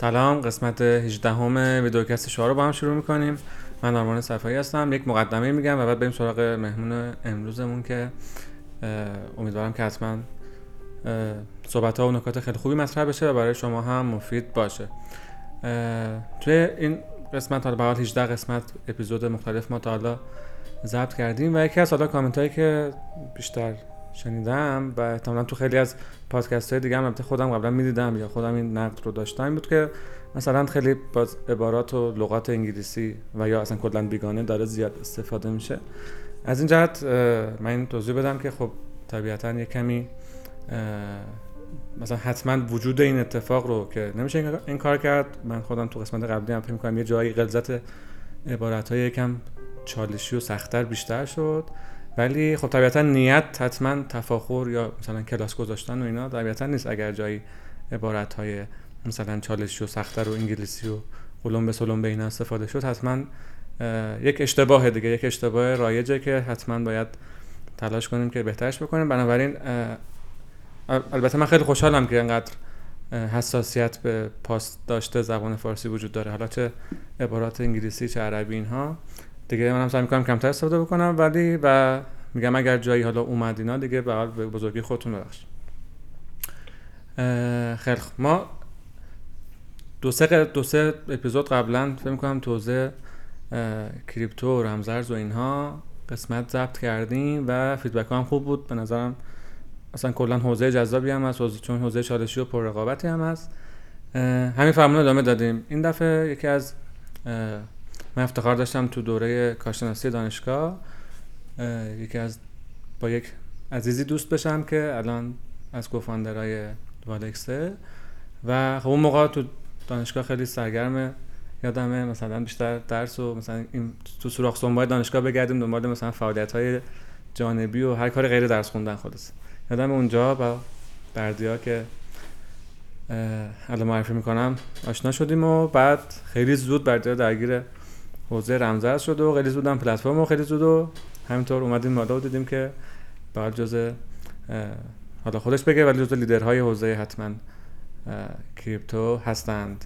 سلام قسمت 18 همه ویدیوکست شما رو با هم شروع می‌کنیم. من آرمان صفایی هستم یک مقدمه میگم و بعد بریم سراغ مهمون امروزمون که امیدوارم که حتما صحبت ها و نکات خیلی خوبی مطرح بشه و برای شما هم مفید باشه. توی این قسمت حالا به 18 قسمت اپیزود مختلف ما تا حالا ضبط کردیم و یکی از حالا کامنت هایی که بیشتر شنیدم و احتمالا تو خیلی از پادکست های دیگه هم خودم قبلا می‌دیدم یا خودم این نقد رو داشتم بود که مثلا خیلی باز عبارات و لغات انگلیسی و یا اصلا کلا بیگانه داره زیاد استفاده میشه. از این جهت من این توضیح بدم که خب طبیعتا یه کمی مثلا حتما وجود این اتفاق رو که نمیشه این کار کرد. من خودم تو قسمت قبلی هم فکر یه جایی غلظت عبارت های یکم چالشی و سختتر بیشتر شد. ولی خب طبیعتا نیت حتما تفاخر یا مثلا کلاس گذاشتن و اینا طبیعتا نیست. اگر جایی عبارت های مثلا چالشی و سختتر و انگلیسی و قلم به سلم به اینا استفاده شد حتما یک اشتباه دیگه یک اشتباه رایجه که حتما باید تلاش کنیم که بهترش بکنیم. بنابراین البته من خیلی خوشحالم که انقدر حساسیت به پاست داشته زبان فارسی وجود داره. حالا چه عبارات انگلیسی چه عربی اینها. دیگه من هم سعی می‌کنم کمتر استفاده بکنم ولی و میگم اگر جایی حالا اومد اینا دیگه به به بزرگی خودتون ببخشید. خیلی ما دو سه دو سه اپیزود قبلا فکر می‌کنم توزیع کریپتو و رمزرز و اینها قسمت ضبط کردیم و فیدبک هم خوب بود. به نظرم اصلا کلا حوزه جذابی هم هست چون حوزه چالشی و پر رقابتی هم هست. همین فرمون ادامه دادیم. این دفعه یکی از من افتخار داشتم تو دوره کارشناسی دانشگاه یکی از با یک عزیزی دوست بشم که الان از کوفاندرهای والکسه و خب اون موقع تو دانشگاه خیلی سرگرم یادمه مثلا بیشتر درس و مثلا این تو سوراخ سنبای دانشگاه بگردیم دنبال مثلا فعالیت های جانبی و هر کار غیر درس خوندن خلاص یادم اونجا با بردیا که الان معرفی می‌کنم آشنا شدیم و بعد خیلی زود بردیا درگیر حوزه رمزرز شد و خیلی زود هم پلتفرم و خیلی زود و همینطور اومدیم بالا و دیدیم که بعد جز حالا خودش بگه ولی جز لیدرهای حوزه حتما کریپتو هستند.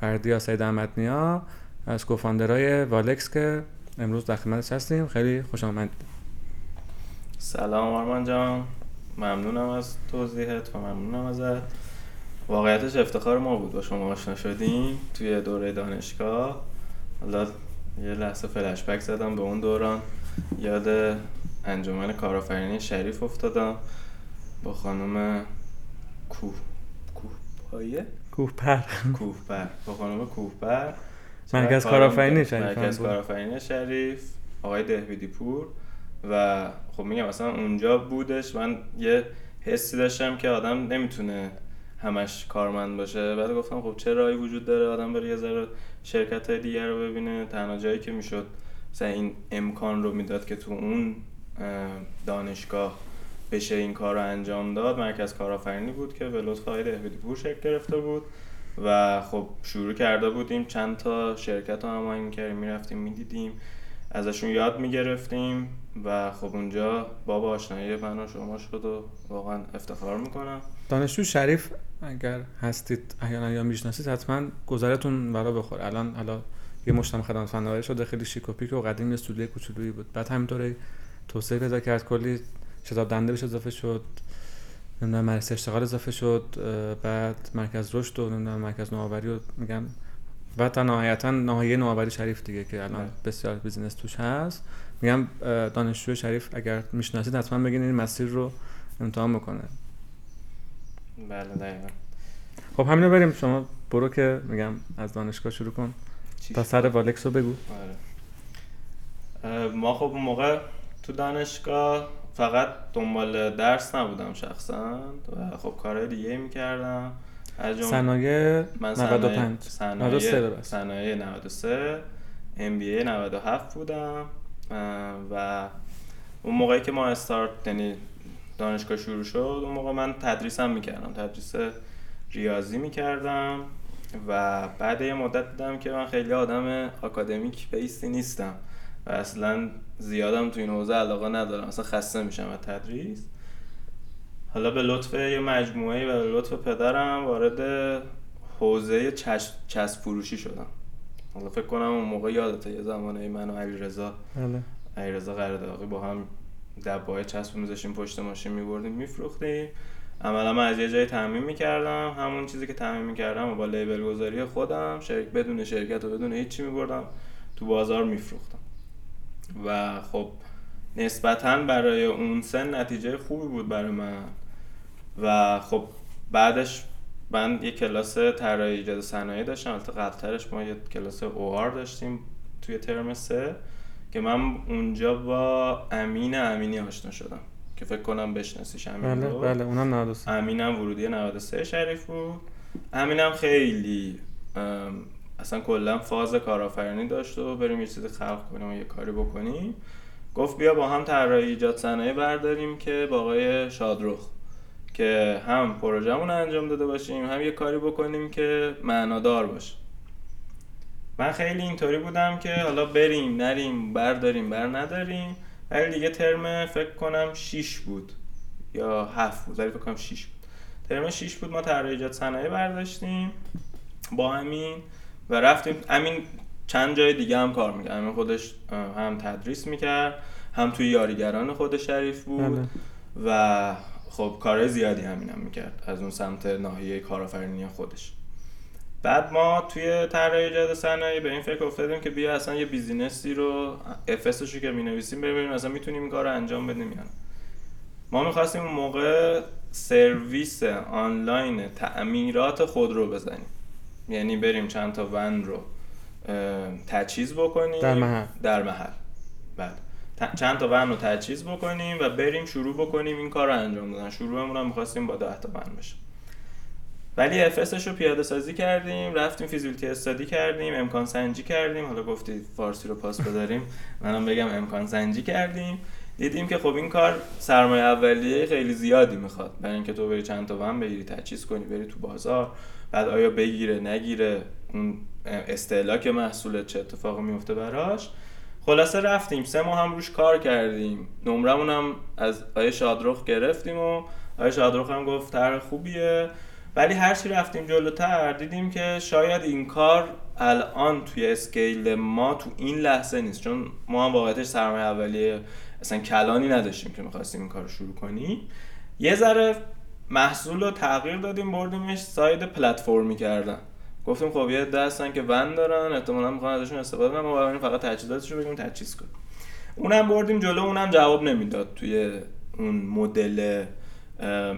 بردیا سید احمدنیا از کوفاندرهای والکس که امروز در خدمتش هستیم. خیلی خوش آمد سلام آرمان جان. ممنونم از توضیحت و ممنونم ازت. واقعیتش افتخار ما بود با شما آشنا شدیم توی دوره دانشگاه. حالا یه لحظه فلش بک زدم به اون دوران. یاد انجمن کارآفرینی شریف افتادم با خانم کوه کوه پایه کوه پر کوه پر با خانم کوه پر مرکز کارآفرینی شریف مرکز کارآفرینی شریف آقای دهویدی پور. و خب میگم مثلا اونجا بودش. من یه حسی داشتم که آدم نمی‌تونه همش کارمند باشه. بعد گفتم خب چه راهی وجود داره؟ آدم بره یه ذره شرکت های دیگر رو ببینه. تنها جایی که می‌شد مثلا این امکان رو می‌داد که تو اون دانشگاه بشه این کار رو انجام داد مرکز کارآفرینی بود که به لطف آقای دهبیدی پور شکل گرفته بود و خب شروع کرده بودیم. چند تا شرکت رو هماهنگ می‌کردیم می‌رفتیم می‌دیدیم ازشون یاد می‌گرفتیم و خب اونجا باب آشنایی من و شما شد و واقعا افتخار می‌کنم. دانشجو شریف اگر هستید احیانا یا می‌شناسید حتما گذرتون برا بخور الان حالا یه مشتم خدمات فناوری شده خیلی شیک و قدیم استودیوی کوچولویی بود. بعد همینطوری توسعه پیدا کرد کلی شتاب دنده بهش اضافه شد نمی‌دونم مرکز اشتغال اضافه شد بعد مرکز رشد و نمی‌دونم مرکز نوآوری رو میگم و تا نهایتا ناحیه نوآوری شریف دیگه که الان بله. بسیار business توش هست. میگم دانشجو شریف اگر می‌شناسید حتما بگین این مسیر رو امتحان بکنه. بله دقیقا. خب همینو بریم. شما برو که میگم از دانشگاه شروع کن. تا سر والکس رو بگو. آره. ما خب اون موقع تو دانشگاه فقط دنبال درس نبودم شخصا و خب کارهای دیگه می‌کردم. صنایع 95 صنایع صنایع 93 ام بی ای 97 بودم. و اون موقعی که ما استارت یعنی دانشگاه شروع شد اون موقع من تدریسم می‌کردم. تدریس ریاضی می‌کردم و بعد یه مدت دیدم که من خیلی آدم اکادمیک بیستی نیستم و اصلا زیادم تو این حوزه علاقه ندارم. اصلا خسته میشم از تدریس. حالا به لطف یه مجموعه و به لطف پدرم وارد حوزه چش... چسب فروشی شدم. حالا فکر کنم اون موقع یادته یه زمانه من و علیرضا بله. علیرضا قرداقی با هم دبای چسب میذاشیم پشت ماشین میبردیم میفروختیم. عملا من از یه جایی تعمین می‌کردم. همون چیزی که تعمین می‌کردم و با لیبل گذاری خودم شرک بدون شرکت و بدون هیچی میبردم تو بازار میفروختم. و خب نسبتا برای اون سن نتیجه خوبی بود برای من. و خب بعدش من یه کلاس طراحی ایجاد صنایع داشتم. البته قبلترش ما یه کلاس او داشتیم توی ترم سه. که من اونجا با امین امینی آشنا شدم که فکر کنم بشناسیش امین بله رو. بله اونم 93 امینم ورودی 93 شریف بود. امینم خیلی اصلا کلا فاز کارآفرینی داشت و بریم یه چیزی خلق کنیم و یه کاری بکنیم. گفت بیا با هم طراحی ایجاد صنایع برداریم که با آقای شادرخ که هم پروژهمون رو انجام داده باشیم هم یه کاری بکنیم که معنادار باشه. من خیلی اینطوری بودم که حالا بریم نریم برداریم بر نداریم. ولی دیگه ترم فکر کنم 6 بود یا 7 بود. ولی فکر کنم 6 بود. ترم 6 بود ما طراحی ایجاد صنایع برداشتیم با امین و رفتیم. امین چند جای دیگه هم کار می‌کرد. امین خودش هم تدریس می‌کرد هم توی یاریگران خود شریف بود بله. و خب کارهای زیادی همینم می‌کرد از اون سمت ناحیه کارآفرینی خودش. بعد ما توی طراحی ایجاد صنایع به این فکر افتادیم که بیا اصلا یه بیزینسی رو افسش رو که می‌نویسیم ببینیم اصلا می‌تونیم این کار رو انجام بدیم یا نه. ما می‌خواستیم اون موقع سرویس آنلاین تعمیرات خودرو بزنیم. یعنی بریم چند تا ون رو تجهیز بکنیم. در محل. در محل. بله. چند تا ون رو تجهیز بکنیم و بریم شروع بکنیم این کار رو انجام دادن. شروعمون هم می‌خواستیم با 10 تا ون بشه. ولی افسش رو پیاده سازی کردیم رفتیم فیزیبیلیتی استادی کردیم امکان سنجی کردیم. حالا گفتید فارسی رو پاس بداریم. منم بگم امکان سنجی کردیم. دیدیم که خب این کار سرمایه اولیه خیلی زیادی می‌خواد. برای اینکه تو بری چند تا ون بگیری تجهیز کنی بری تو بازار. بعد آیا بگیره نگیره اون استهلاک محصول چه اتفاقی میفته براش. خلاصه رفتیم. سه ماه هم روش کار کردیم. نمرمون هم از آیه شادرخ گرفتیم و آیه شادرخ هم گفت طرح خوبیه. ولی هرچی رفتیم جلوتر دیدیم که شاید این کار الان توی اسکیل ما تو این لحظه نیست. چون ما هم واقعیتش سرمایه اولیه اصلا کلانی نداشتیم که می‌خواستیم این کار رو شروع کنیم یه ذره محصول رو تغییر دادیم بردیمش ساید پلتفرمی کردن. گفتیم خب یه عده هستن که ون دارن احتمالا می‌خوان ازشون استفاده کنن ما فقط تجهیزاتش رو بگیم تجهیز کن اونم بردیم جلو اونم جواب نمی‌داد توی اون مدل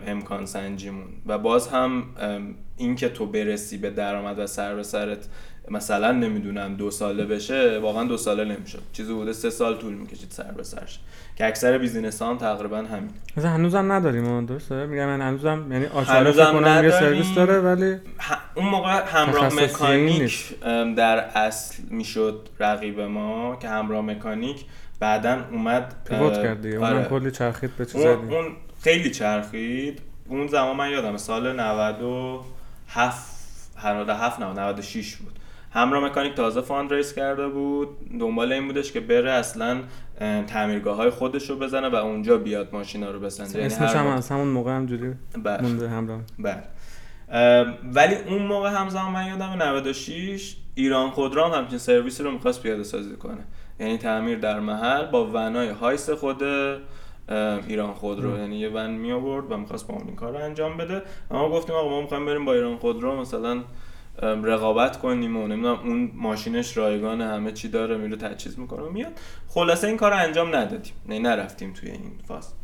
امکان سنجیمون. و باز هم ام، این که تو برسی به درآمد و سر به سرت مثلا نمی‌دونم دو ساله بشه واقعا دو ساله نمی‌شد. چیزی بوده سه سال طول می‌کشید سر به سرش. که اکثر business ها هم تقریبا همین. مثلا هنوزم نداریم اون درسته؟ میگم من هنوزم یعنی آشنا یه. سرویس داره ولی ه- اون موقع همراه مکانیک در اصل می‌شد رقیب ما که همراه مکانیک. بعدا اومد pivot اه، کردی آره. اونم کلی چرخید به چیز اون خیلی چرخید. اون زمان من یادم سال 97 97 نه 96 بود. همراه مکانیک تازه fund raise کرده بود. دنبال این بودش که بره اصلا تعمیرگاه های خودش رو بزنه و اونجا بیاد ماشینا رو بسنجه یعنی اسمش هم از همون موقع همجوری بله. مونده همراه. بله. ولی اون موقع همزمان من یادم 96 ایران خودرو هم همچین سرویسی رو می‌خواست پیاده سازی کنه. یعنی تعمیر در محل با ونای هایس خود ایران خودرو یعنی یه ون می آورد و می‌خواست با اون این کار رو انجام بده. و ما گفتیم آقا ما می‌خوایم بریم با ایران خودرو مثلا رقابت کنیم و نمی‌دونم اون ماشینش رایگان همه چی داره میره تجهیز می‌کنه و میاد. خلاصه این کار رو انجام ندادیم. نه نرفتیم توی این فاز.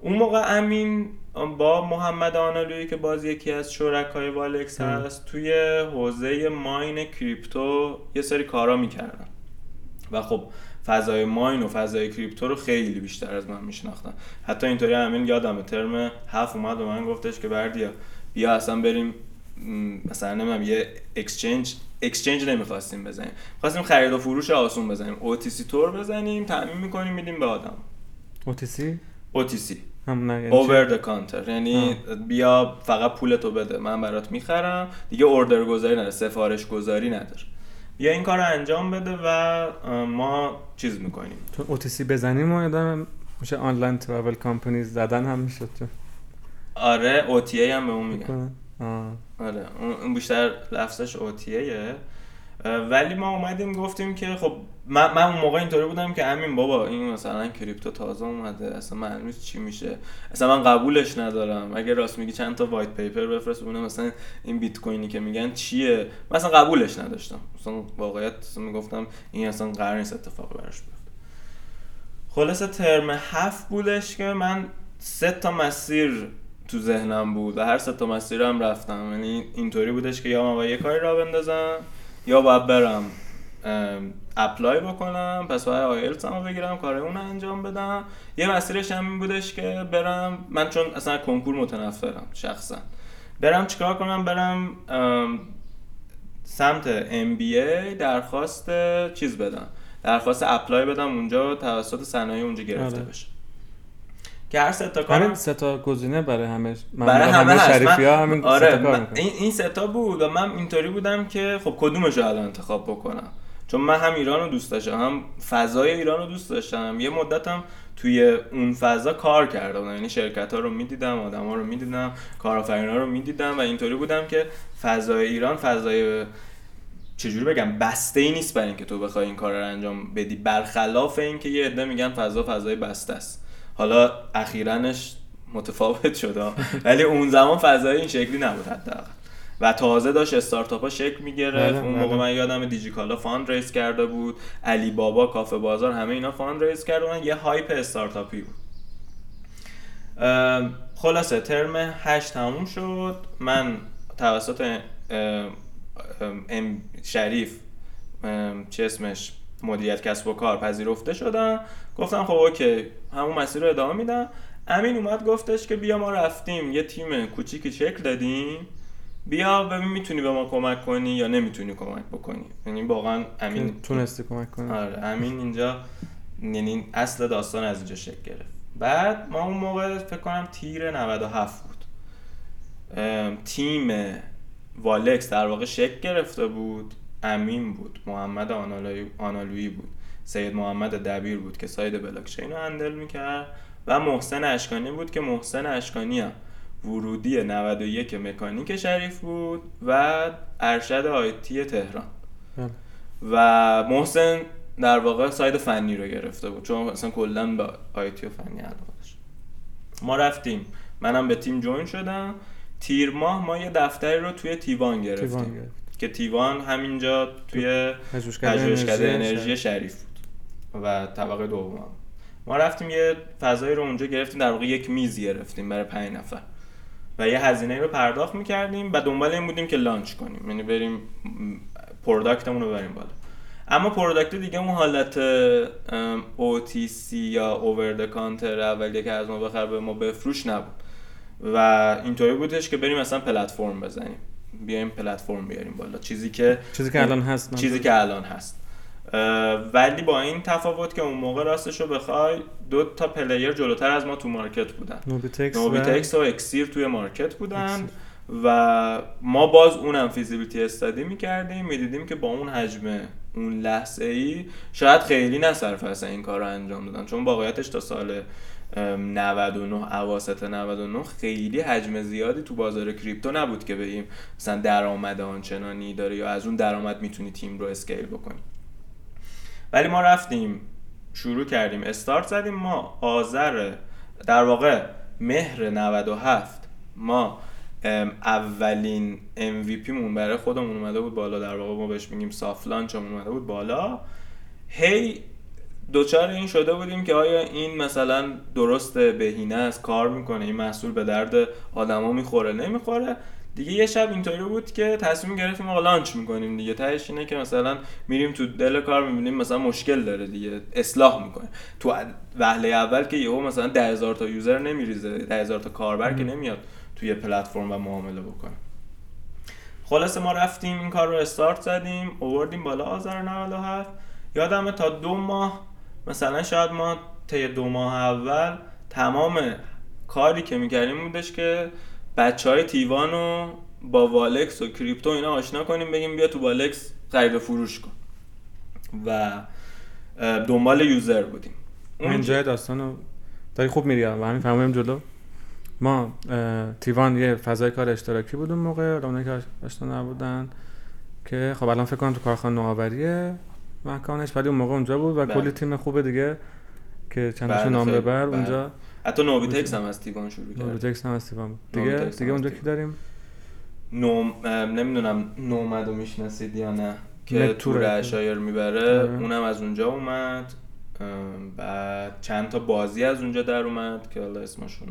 اون موقع امین با محمد آنالویی که باز یکی از شرکای والکس. هست توی حوزه ماین کریپتو یه سری کارا می‌کردن. و خب فضای ماین و فضای کریپتو رو خیلی بیشتر از من میشناختن. حتی اینطوری همین یادم ترم هفت اومد و من گفتش که بردیا بیا اصلا بریم مثلا نمی‌دونم یه اکسچنج اکسچنج نمی‌خواستیم بزنیم. خواستیم خرید و فروش آسون بزنیم. OTC تور بزنیم تامین می‌کنیم میدیم به آدم. OTC نه یعنی؟ اوور د کانتر یعنی بیا فقط پولتو بده. من برات می‌خرم. دیگه اوردر گذاری نداره سفارش گذاری نداره. بیا این کار رو انجام بده و ما چیز می‌کنیم. تو اوتیسی بزنیم و ادامه میشه online travel companies زدن هم می‌شد تو. آره OTA هم به اون میگن. آره اون بیشتر لفظش OTA یه ولی ما اومدیم گفتیم که خب من, من اون موقع اینطوری بودم که همین بابا این مثلا crypto تازه اومده اصلا معلوم چی میشه؟ اصلا من قبولش ندارم. اگه راست میگی چند تا white paper بفرست ببینم مثلا این بیت کوینی که میگن چیه؟ من اصلا قبولش نداشتم. مثلا واقعیت اصلا می‌گفتم این اصلا قرار نیست اتفاق براش بیفته. خلاصه ترم هفت بودش که من سه تا مسیر تو ذهنم بود و هر سه تا مسیرم رفتم. یعنی اینطوری بودش که یا من یه کاری را بندازم. یا باید برم اپلای بکنم پس باید آیلتس هم بگیرم کار اون انجام بدم. یه مسیرش هم این بودش که برم من چون اصلا کنکور متنفرم شخصا. برم چیکار کنم؟ برم سمت MBA درخواست چیز بدم. درخواست اپلای بدم اونجا توسط صنایع اونجا گرفته آره. بشه. که هر سه تا کار همین سه تا گزینه برای همه برای همه شریفی ها همین آره سه تا کار این این سه تا بود و من اینطوری بودم که خب کدومش رو الان انتخاب بکنم؟ چون من هم ایران رو دوست داشتم هم فضای ایران رو دوست داشتم. یه مدتم توی اون فضا کار کردم. یعنی شرکت ها رو می‌دیدم آدم ها رو می‌دیدم کارآفرین ها رو می‌دیدم و اینطوری بودم که فضای ایران فضای چجوری بگم بسته ای نیست برای اینکه تو بخوای این کار رو انجام بدی. برخلاف اینکه یه عده میگن فضا فضای بسته است. حالا اخیرانش متفاوت شده ولی اون زمان فضای این شکلی نبود حداقل. و تازه داشت استارتاپ ها شکل می‌گرفت. بله، اون موقع بله. من یادم دیجیکالا fund raise کرده بود علی بابا کافه بازار همه اینا fund raise کردن یه hype استارتاپی بود. خلاصه ترم هشت تموم شد. من توسط شریف چه اسمش مدیریت کسب و کار پذیرفته شدم. گفتم خب اوکی همون مسیر رو ادامه میدم. امین اومد گفتش که بیا ما رفتیم یه تیم کوچیکی شکل دادیم. بیا ببین می‌تونی به ما کمک کنی یا نمی‌تونی کمک بکنی. یعنی واقعا امین تونستی کمک کنی. آره امین اینجا یعنی اصل داستان از اینجا شکل گرفت. بعد ما اون موقع فکر کنم تیر 97 بود. تیم والکس در واقع شکل گرفته بود. امین بود محمد آنالویی بود. سید محمد دبیر بود که ساید بلاکچین رو هندل می‌کرد و محسن اشکانی بود که محسن اشکانی هم ورودی 91 مکانیک شریف بود و ارشد آیتی تهران. بله. و محسن در واقع side فنی رو گرفته بود چون اصلا کلا به IT و فنی علاقه داشت. ما رفتیم. منم به تیم join شدم. تیر ماه ما یه دفتری رو توی تیوان گرفتیم. که تیوان همینجا توی پژوهشکده انرژی شریف بود. و طبقه دوم. ما رفتیم یه فضایی رو اونجا گرفتیم در واقع یک میز گرفتیم برای پنج نفر. و یه هزینه رو پرداخت می‌کردیم و دنبال این بودیم که launch کنیم یعنی بریم product مون رو بریم بالا. اما product دیگه اون حالت OTC یا over the counter اولیه که از ما بخر به ما بفروش نبود. و اینطوری بودش که بریم مثلا پلتفرم بزنیم. بیایم پلتفرم بیاریم بالا. چیزی که چیزی که الان هست چیزی که الان هست. ولی با این تفاوت که اون موقع راستش رو بخوای دو تا player جلوتر از ما تو market بودن. نوبیتکس و... و اکسیر توی market بودن و ما باز اونم فیزیبیلیتی استادی می‌کردیم می‌دیدیم که با اون حجم اون لحظه ای شاید خیلی نصرف این کار رو انجام دادن. چون واقعیتش تا سال 99 اواسط 99 خیلی حجم زیادی تو بازار کریپتو نبود که بگیم مثلا درآمد آنچنانی داره یا از اون درآمد می‌تونی تیم رو اسکیل بکنی. ولی ما رفتیم شروع کردیم استارت زدیم ما آذر در واقع مهر 97 ما اولین MVP مون برای خودمون اومده بود بالا در واقع ما بهش میگیم سافت لانچ اومده بود بالا. هی دوچار این شده بودیم که آیا این مثلا درست بهینه است کار می‌کنه این محصول به درد آدما می‌خوره نمی‌خوره؟ دیگه یه شب اینطوری بود که تصمیم گرفتیم آقا لانچ می‌کنیم دیگه. تهش اینه که مثلا میریم تو دل کار می‌بینیم مثلا مشکل داره دیگه. اصلاح می‌کنه. تو وهله اول که یهو مثلا 10000 تا یوزر نمیریزه 10000 تا کاربر که نمیاد توی پلتفرم و معامله بکنه. خلاصه ما رفتیم این کار رو استارت زدیم اووردیم بالا آذر 97 یادمه تا دو ماه مثلا شاید ما طی دو ماه اول تمام کاری که می‌کردیم بودش که بچه های تیوان رو با والکس و کریپتو اینا آشنا کنیم بگیم بیا تو والکس خرید و فروش کن و دنبال user بودیم اون اینجا داستان رو داری خوب میری و همین فهمیم جلو ما تیوان یه فضای کار اشتراکی بود اون موقع اونایی که آشنا نبودن که خب الان فکر کنم تو کارخانه نوآوریه مکانش ولی اون موقع اونجا بود و بله. کلی تیم خوب دیگه که چندشون بله، نام. ببر بله. اونجا حتی نوبیتکس هم از تیوان شروع کرد. نوبیتکس هم از تیوان بود دیگه؟ دیگه اونجا کی داریم؟ نوم نمی‌دونم نومد رو می‌شناسید یا نه. که. تور اشایر می‌بره. آره. اونم از اونجا اومد. بعد چند تا بازی از اونجا در اومد که حالا اسمشون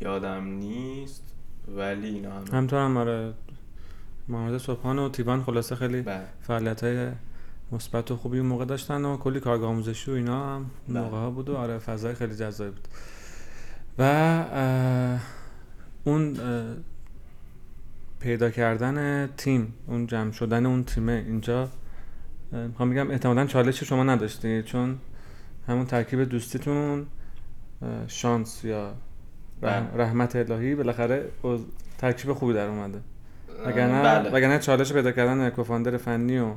یادم نیست. ولی اینا هم همطور هم آره. محمد صبحان و تیوان خلاصه خیلی بله. فعالیت های مثبت و خوبی اون موقع داشتن و کلی کارگاه آموزشی و اینا هم بله. موقع ها بود و آره فضای خیلی جذابی بود. و اون پیدا کردن تیم اون جمع شدن اون تیمه اینجا می‌خوام بگم احتمالا چالشی شما نداشتی چون همون ترکیب دوستیتون شانس یا بله. رحمت الهی بالاخره ترکیب خوبی در اومده وگرنه بله. وگرنه چالش پیدا کردن کوفاندر فنی و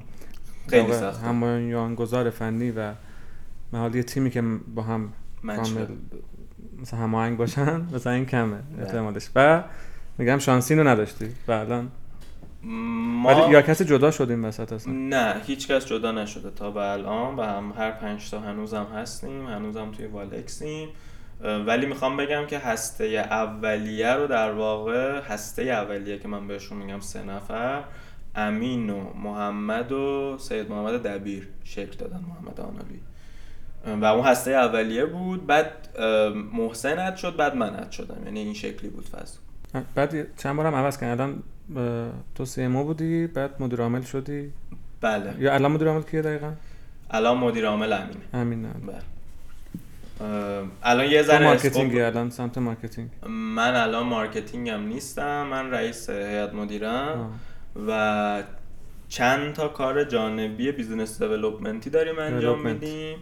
خیلی. همایان گذار فنی و محالی تیمی که با هم کامل. مثلا هماهنگ باشن مثلا این کمه بله. احتمالش. و میگم شانسی رو نداشتی. و الان ما یا کسی جدا شد این وسط اصلا؟ نه هیچ کس جدا نشده تا به الان و هم هر پنج تا هنوزم هستیم هنوزم توی والکسیم. ولی می‌خوام بگم که هسته اولیه رو در واقع هسته اولیه که من بهشون میگم سه نفر امین و محمد و سید محمد دبیر شکل دادن محمد آنالوی اه، و اون هسته اولیه بود بعد محسن add شد بعد من add شدم. یعنی این شکلی بود فضل. بعد چند بارم عوض کردن الان تو CMO بودی بعد مدیر عامل شدی. بله. یا الان مدیر عامل کیه دقیقا؟ الان مدیر عامل امینه. همین نه بله الان یه ذره marketing ی scope- الان سمت marketing. من الان marketing م نیستم. من رئیس هیئت مدیرم. آه. و چند تا کار جانبی business development ی داریم انجام. میدیم.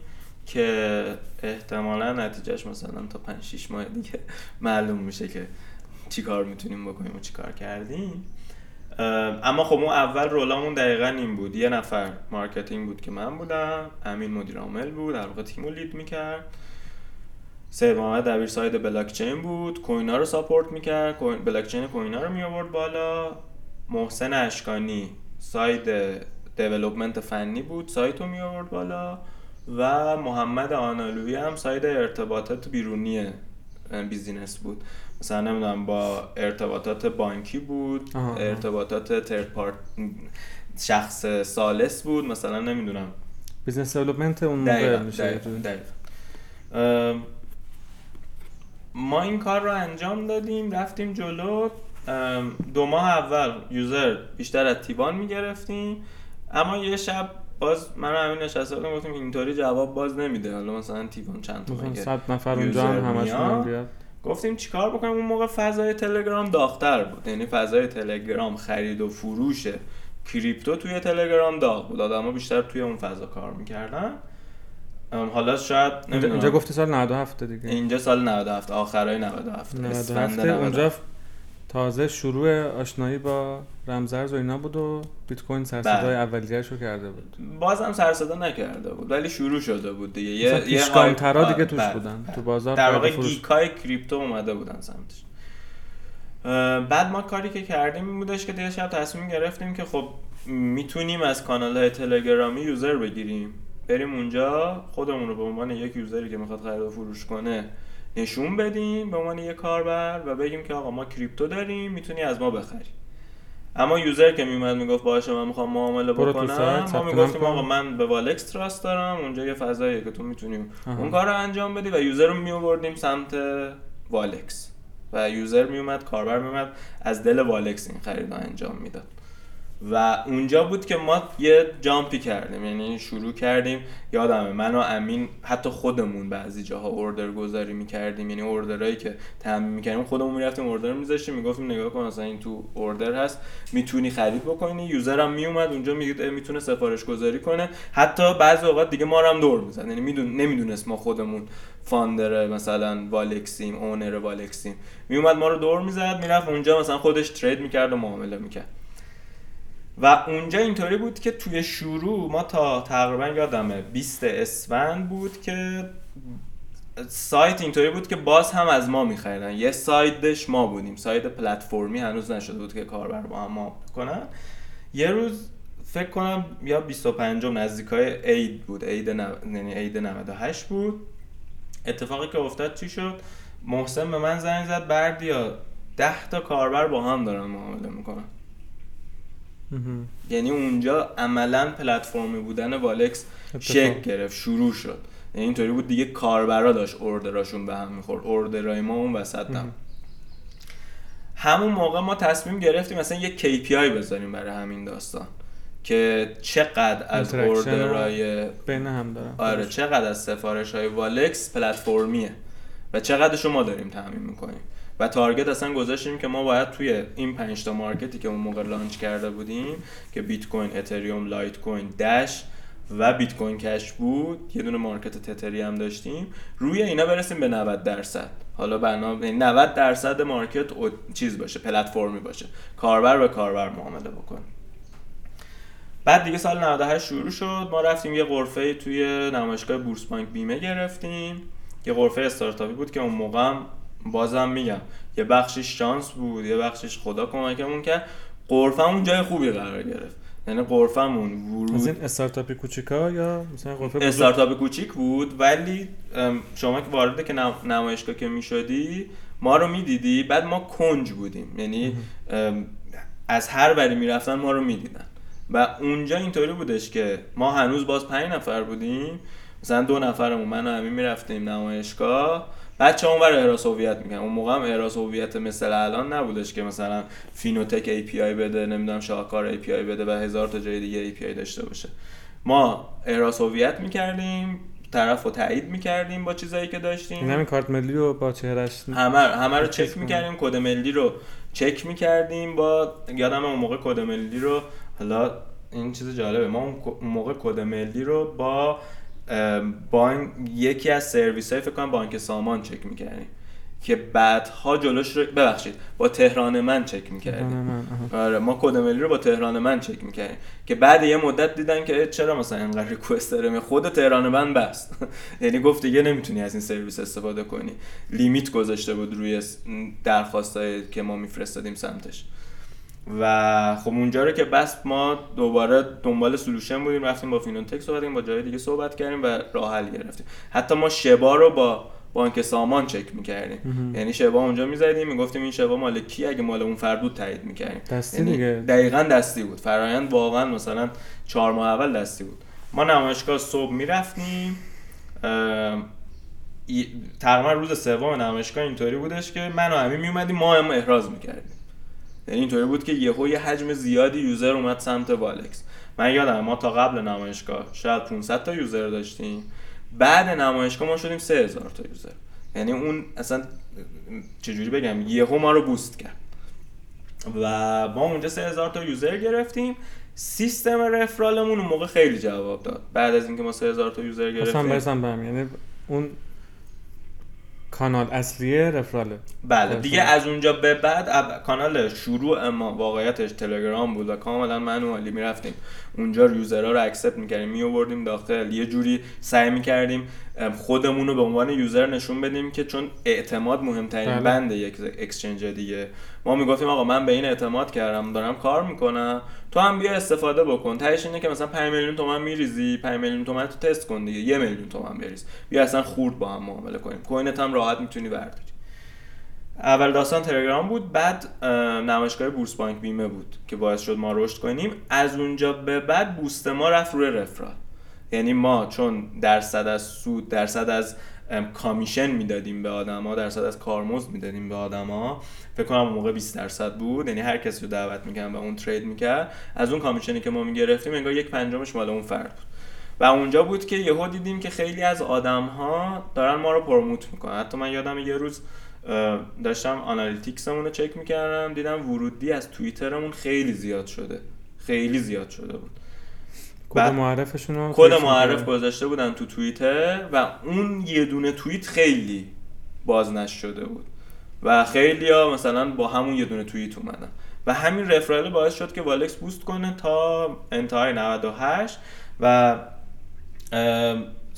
که احتمالا نتیجهش مثلا تا 5 6 ماه دیگه معلوم میشه که چی کار می‌تونیم بکنیم و چی کار کردیم. اما خب اون اول role امون دقیقا این بود. یه نفر marketing بود که من بودم امین مدیر عامل بود در واقع تیمو lead می‌کرد. سید محمد دبیر side blockchain بود coin ا رو support می‌کرد. coin blockchain coin ا رو می آورد بالا. محسن اشکانی side development فنی بود سایت رو می آورد بالا. و محمد آنالوی هم side ارتباطات بیرونی business بود. مثلا نمی‌دونم با ارتباطات بانکی بود آها، آها. ارتباطات third party شخص ثالث بود مثلا نمی‌دونم. business development اون موقع دقیقا, میشه ما این کار رو انجام دادیم رفتیم جلو. دو ماه اول یوزر بیشتر از تیبان می‌گرفتیم. اما یه شب باز من و امین نشسته بودیم گفتیم اینطوری جواب باز نمیده. حالا مثلا تیبان چند تا مگه 100 نفر اونجا هم همشون. بیاد. گفتیم چیکار بکنیم؟ اون موقع فضای تلگرام داغتر بود. یعنی فضای تلگرام خرید و فروش کریپتو توی تلگرام داغ بود. آدما بیشتر توی اون فضا کار می‌کردن. حالا شاید اینجا, نمی‌دونم. اینجا گفتی سال 97 دیگه. اینجا سال 97 آخرای 97 اسفند 97 اونجا تازه شروع آشنایی با رمزرز و اینا بود و بیت کوین سرصدای بله. اولیه‌اش رو کرده بود بازم سر صدا نکرده بود ولی شروع شده بود دیگه یه یه هایپ- دیگه توش بله، بودن بله. تو بازار در واقع. گیکای کریپتو اومده بودن سمتش بعد ما کاری که کردیم این بودش که دیگه شب تصمیم گرفتیم که خب می‌تونیم از کانال های تلگرامی user بگیریم بریم اونجا خودمون رو به عنوان یک user ی که می‌خواد خرید و فروش کنه نشون بدیم به عنوان یک کاربر و بگیم که آقا ما crypto داریم می‌تونی از ما بخری اما user که میومد می‌گفت باشه من می‌خوام معامله بکنم ما می‌گفتیم. آقا من به والکس trust دارم اونجا یه فضاییه که تو می‌تونیم. اون کار رو انجام بدی و user رو میوردیم سمت والکس و user میومد کاربر میومد از دل والکس این خرید رو انجام می‌داد و اونجا بود که ما یه جامپی کردیم یعنی شروع کردیم. یادمه من و امین حتی خودمون بعضی جاها اوردر گذاری می‌کردیم. یعنی اوردرهایی که تامین می‌کردیم خودمون می‌رفتیم اوردر میذاشتیم می‌گفتیم نگاه کن مثلا این تو اوردر هست می‌تونی خرید بکنی. یوزر هم میومد اونجا میگه می‌تونه سفارش گذاری کنه. حتی بعضی اوقات دیگه ما رو هم دور می‌زد. یعنی میدون نمی‌دونست ما خودمون فاندر مثلا والکسیم اونر والکسیم میومد ما رو دور می‌زد می‌رفت اونجا مثلا خودش ترید می‌کرد و معامله می‌کرد. و اونجا اینطوری بود که توی شروع ما تا تقریبا یادمه 20 اسفند بود که سایت اینطوری بود که باز هم از ما میخریدن. یه سایدش ما بودیم. سایت پلتفرمی هنوز نشده بود که کاربر با هم ما کنن. یه روز فکر کنم یا 25 نزدیکای عید بود. عید. یعنی عید 98 بود. اتفاقی که افتاد چی شد؟ محسن به من زنگ زد بردیا ده تا کاربر با هم دارن معامله می‌کنن. یعنی اونجا عملا پلتفرمی بودن والکس شکل گرفت شروع شد. یعنی اینطوری بود دیگه کاربرا داشت اوردراشون به هم می‌خورد. اوردرای ما اون وسط همون موقع ما تصمیم گرفتیم مثلا یه KPI بذاریم برای همین داستان که چقدر از اوردرای بین هم دارن آره چقدر از سفارش های والکس پلتفرمیه و چقدر شما داریم تامین می‌کنیم. و target اصلا گذاشتیم که ما باید توی این پنج تا market ی که اون موقع launch کرده بودیم که بیت کوین، اتریوم، لایت کوین، دش و بیت کوین کش بود یه دونه market تتری هم داشتیم. روی اینا برسیم به 90 درصد. حالا برنامه 90 یعنی درصد market چیز باشه پلتفرمی باشه. کاربر به کاربر معامله بکنیم بعد دیگه سال 98 شروع شد. ما رفتیم یه قرفه توی نمایشگاه بورس بانک بیمه گرفتیم. یه قرفه استارتاپی بود که اون موقع بازم میگم یه بخشش شانس بود یه بخشش خدا کمکمون کرد. قرفمون جای خوبی قرار گرفت. یعنی قرفمون ورود از این استارتاپی کوچیکا یا مثلا قرفه استارتاپ کوچیک بود ولی شما که وارد که نمایشگاه که می‌شدی ما رو می‌دیدی بعد ما کنج بودیم. یعنی از هر وری می‌رفتن ما رو می‌دیدن. و اونجا اینطوری بودش که ما هنوز باز پنج نفر بودیم. مثلا دو نفرمون من و امین می‌رفتیم نمایشگاه. بچه‌ها اون ور احراز هویت می‌کنن اون موقع هم احراز هویت مثل الان نبودش که مثلا فینوتک API بده نمی‌دونم شاهکار API بده و هزار تا جای دیگه API داشته باشه. ما احراز هویت می‌کردیم طرف رو تایید می‌کردیم با چیزایی که داشتیم. همین کارت ملی رو با چهرش همه همه رو چک می‌کردیم کد ملی رو چک می‌کردیم با یادم اون موقع کد ملی رو حالا این چیز جالبه. ما اون موقع کد ملی رو با بانک یکی از سرویس های فکر کنم بانک سامان چک می‌کردیم که بعدها جلوش رو ببخشید با تهران من چک می‌کردیم آره ما کد ملی رو با تهران من چک می‌کردیم که بعد یه مدت دیدن که چرا مثلا اینقدر request داره. خود تهران من بست یعنی گفت دیگه نمی‌تونی از این سرویس استفاده کنی. limit گذاشته بود روی درخواستایی که ما میفرستادیم سمتش. و خب اونجا رو که بست ما دوباره دنبال solution بودیم رفتیم با فینوتک صحبت کردیم با جای دیگه صحبت کردیم و راه حل گرفتیم. حتی ما شبا رو با بانک سامان چک می‌کردیم. یعنی شبا اونجا می‌زدیم می‌گفتیم این شبا مال کی اگه مال اون فرد بود تایید می‌کردیم. دستی یعنی دیگه. دقیقا دستی بود. فرایند واقعا مثلا چهار ماه اول دستی بود. ما نمایشگاه صبح می‌رفتیم. تقریبا روز سوم نمایشگاه اینطوری بودش که من و امین میومدیم ما هم احراز می‌کردیم. یعنی اینطوری بود که یهو یه حجم زیادی user اومد سمت والکس. من یادم ما تا قبل نمایشگاه شاید 500 تا user داشتیم. بعد نمایشگاه ما شدیم 3000 تا user. یعنی اون اصلا چجوری بگم یهو ما رو boost کرد. و ما اونجا 3000 تا user گرفتیم. سیستم referral مون اون موقع خیلی جواب داد. بعد از اینکه ما 3000 تا user گرفتیم. اصلا یعنی اون کانال اصلیه referral ه. بله دیگه از اونجا به بعد کانال شروع ما واقعیتش تلگرام بود و کاملا manual ی می‌رفتیم. اونجا user ها رو accept می‌کردیم میوردیم داخل. یه جوری سعی می‌کردیم خودمون رو به عنوان user نشون بدیم که چون اعتماد مهمترین بله. بند یک exchange دیگه. ما می‌گفتیم آقا من به این اعتماد کردم دارم کار می‌کنم. تو هم بیا استفاده بکن. تهش اینه که مثلا 5 میلیون تومن میریزی 5 میلیون تومن تو تست کن دیگه. یه میلیون تومن بریز. بیا اصلا خورد با هم معامله کنیم. coin ت هم راحت می‌تونی برداری. اول داستان تلگرام بود بعد نمایشگاه بورس بانک بیمه بود که باعث شد ما رشد کنیم. از اونجا به بعد بوست ما رفت روی رفرال. یعنی ما چون درصد از سود درصد از کامیشن می‌دادیم به آدما درصد از کارمزد می‌دادیم به آدما. فکر کنم اون موقع 20 درصد بود. یعنی هر کسی رو دعوت می‌کردن و اون ترید می‌کرد از اون کامیشنی که ما می‌گرفتیم انگار یک پنجمش مال اون فرد بود. و اونجا بود که یهو دیدیم که خیلی از آدم ها دارن ما رو پروموت می‌کنن. حتی من یادم یه روز داشتم analytics مون رو چک می‌کردم دیدم ورودی از توییترمون خیلی زیاد شده. خیلی زیاد شده بود. کد معرفشون رو کد معرف گذاشته بودن تو توییتر و اون یه دونه توییت خیلی بازنشر شده بود. و خیلی ها مثلا با همون یه دونه توییت اومدن. و همین referral باعث شد که والکس boost کنه تا انتهای 98 و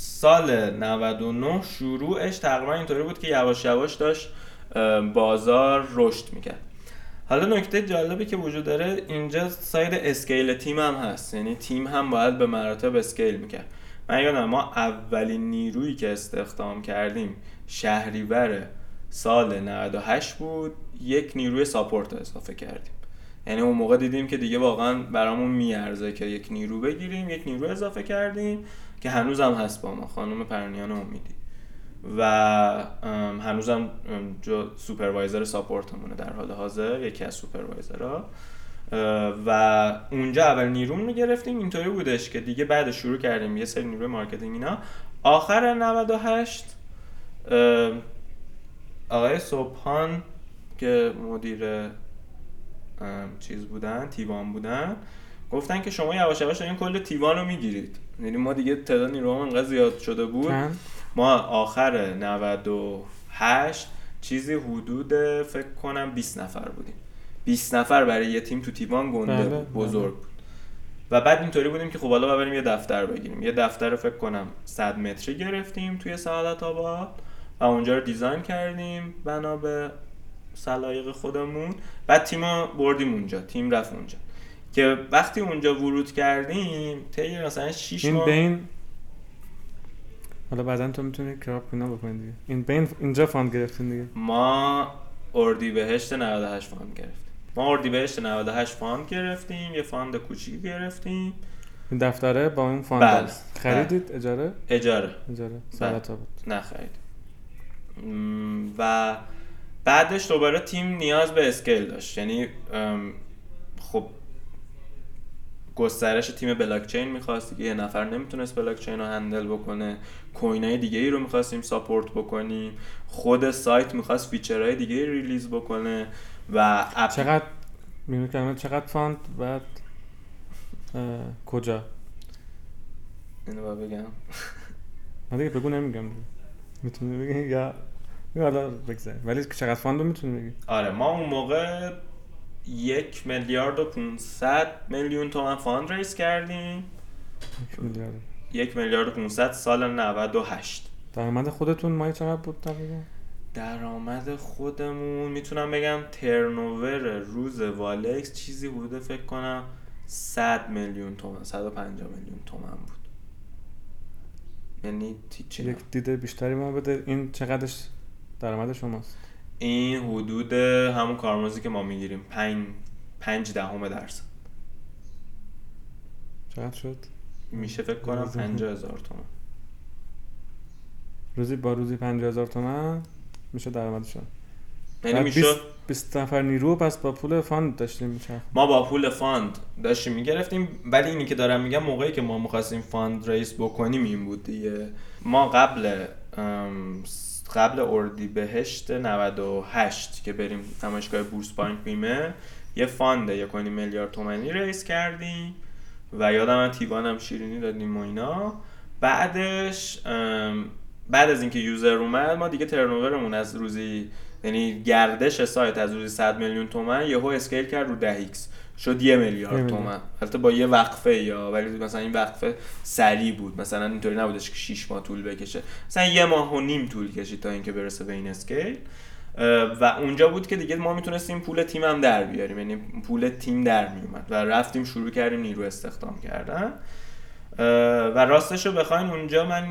سال 99 شروعش تقریبا اینطوری بود که یواش یواش داشت بازار رشد می‌کرد. حالا نکته جالبی که وجود داره اینجا side scale تیم هم هست. یعنی تیم هم باید به مراتب scale می‌کرد. من یادم ما اولین نیرویی که استخدام کردیم شهریور سال 98 بود. یک نیروی support اضافه کردیم. یعنی اون موقع دیدیم که دیگه واقعا برامون میارزه که یک نیرو بگیریم یک نیرو اضافه کردیم. که هنوزم هست با ما خانم پرنیان امیدی. و هنوزم جزو supervisor support مونه در حال حاضر یکی از supervisor ها. و اونجا اول نیرومون رو گرفتیم اینطوری بودش که دیگه بعد شروع کردیم یه سری نیروی marketing اینا. آخر 98 آقای سبحان که مدیر چیز بودن تیوان بودن. گفتن که شما یواش یواش این کل تیوان رو می‌گیرید. یعنی ما دیگه تعداد نیرومون انقدر زیاد شده بود. ما آخر 98 چیزی حدود فکر کنم 20 نفر بودیم. 20 نفر برای یه تیم تو تیوان گنده بله، بود بزرگ بود. و بعد اینطوری بودیم که خب حالا بریم یه دفتر بگیریم. یه دفتر فکر کنم 100 متری گرفتیم توی سعادت آباد و اونجا رو دیزاین کردیم بنا به سلایق خودمون. بعد تیم بردیم اونجا تیم رفت اونجا. که وقتی اونجا ورود کردیم طی مثلا 6 این ماه بین حالا بعدا تو می‌تونی crop اینا بکنی دیگه. این بین اینجا fund گرفتین دیگه. ما اردی بهشت 98 fund گرفتیم. ما اردی بهشت 98 fund گرفتیم یه fund کوچیکی گرفتیم. این دفتره با این fund بله. خریدید؟ اجاره؟ اجاره. اجاره. سالت بود. نخرید. م، و بعدش دوباره تیم نیاز به scale داشت. یعنی خب گسترش تیم بلاک چین می‌خواست. دیگه یه نفر نمی‌تونست بلاک چین رو handle بکنه. coin های دیگه ای رو می‌خواستیم support بکنیم. خود سایت می‌خواست feature های دیگه ای release بکنه و اپ چقدر میونی کلمه چقدر fund بعد اه، کجا؟ اینو بگم. من دیگه بگو نمیگم می‌تونی بگی؟ یا حالا ولی چقدر fund رو می‌تونی بگی؟ آره ما اون موقع یک میلیارد و 500 میلیون تومن fund raise کردیم. یک میلیارد. و 500 سال 98 درآمد خودتون ماهی چقدر بود تقریبا درآمد خودمون می‌تونم بگم turnover روز والکس چیزی بوده فکر کنم 100 میلیون تومن 150 میلیون تومن بود. یعنی یک دیده بیشتری ما بده این چقدرش درآمد شماست؟ این حدود همون کارمزدی که ما می‌گیریم. 5 5 دهم درصد چقدر شد؟ میشه فکر کنم. 50 هزار تومن روزی با روزی 50000 تومن میشه درآمد شما یعنی میشه 20 20 نفر نیرو پس با پول fund داشتیم میشه ما با پول fund داشتیم می‌گرفتیم. ولی اینی که دارم میگم موقعی که ما می‌خواستیم fund raise بکنیم این بود دیگه. ما قبل قبل اردی بهشت 98 که بریم نمایشگاه بورس بانک بیمه یه fund یک میلیارد تومانی raise کردیم و یادم تیوانم شیرینی دادیم و اینا. بعدش بعد از اینکه user اومد ما دیگه turnover مون از روزی یعنی گردش سایت از روزی 100 میلیون تومن یهو scale کرد رو 10 X. شد یه میلیارد. تومن. البته با یه وقفه یا ولی مثلا این وقفه سریع بود. مثلا اینطوری نبودش که 6 ماه طول بکشه. مثلا یه ماه و نیم طول کشید تا اینکه برسه به این اسکیل. و اونجا بود که دیگه ما می‌تونستیم پول تیم هم در بیاریم. یعنی پول تیم در میومد و رفتیم شروع کردیم نیرو استخدام کردن. و راستش رو بخواین اونجا من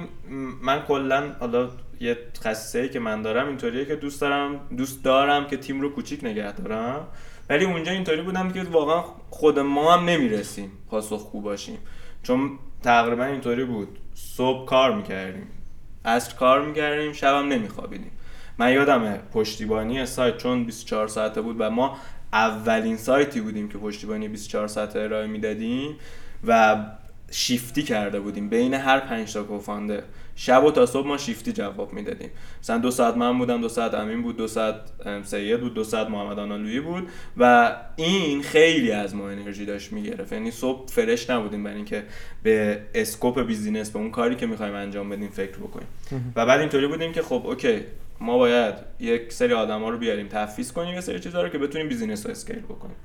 من کلا حالا یه خصیصه که من دارم اینطوریه که دوست دارم دوست دارم که تیم رو کوچیک نگه دارم. ولی اونجا اینطوری بودم که واقعا خود ما هم نمی‌رسیم پاسخگو باشیم. چون تقریبا اینطوری بود. صبح کار می‌کردیم. عصر کار می‌کردیم شبم نمیخوابیدیم. من یادمه پشتیبانی سایت چون 24 ساعته بود و ما اولین سایتی بودیم که پشتیبانی 24 ساعته ارائه می‌دادیم و شیفتی کرده بودیم بین هر پنج تا کوفانده. شب و تا صبح ما شیفتی جواب می‌دادیم. مثلا دو ساعت من بودم دو ساعت امین بود دو ساعت سید بود دو ساعت محمد آنالویی بود و این خیلی از ما انرژی داشت می‌گرفت. یعنی صبح fresh نبودیم برای اینکه به scope business به اون کاری که می‌خوایم انجام بدیم فکر بکنیم. و بعد اینطوری بودیم که خب اوکی ما باید یک سری آدما رو بیاریم تفویض کنیم یه سری چیزا رو که بتونیم business رو scale بکنیم.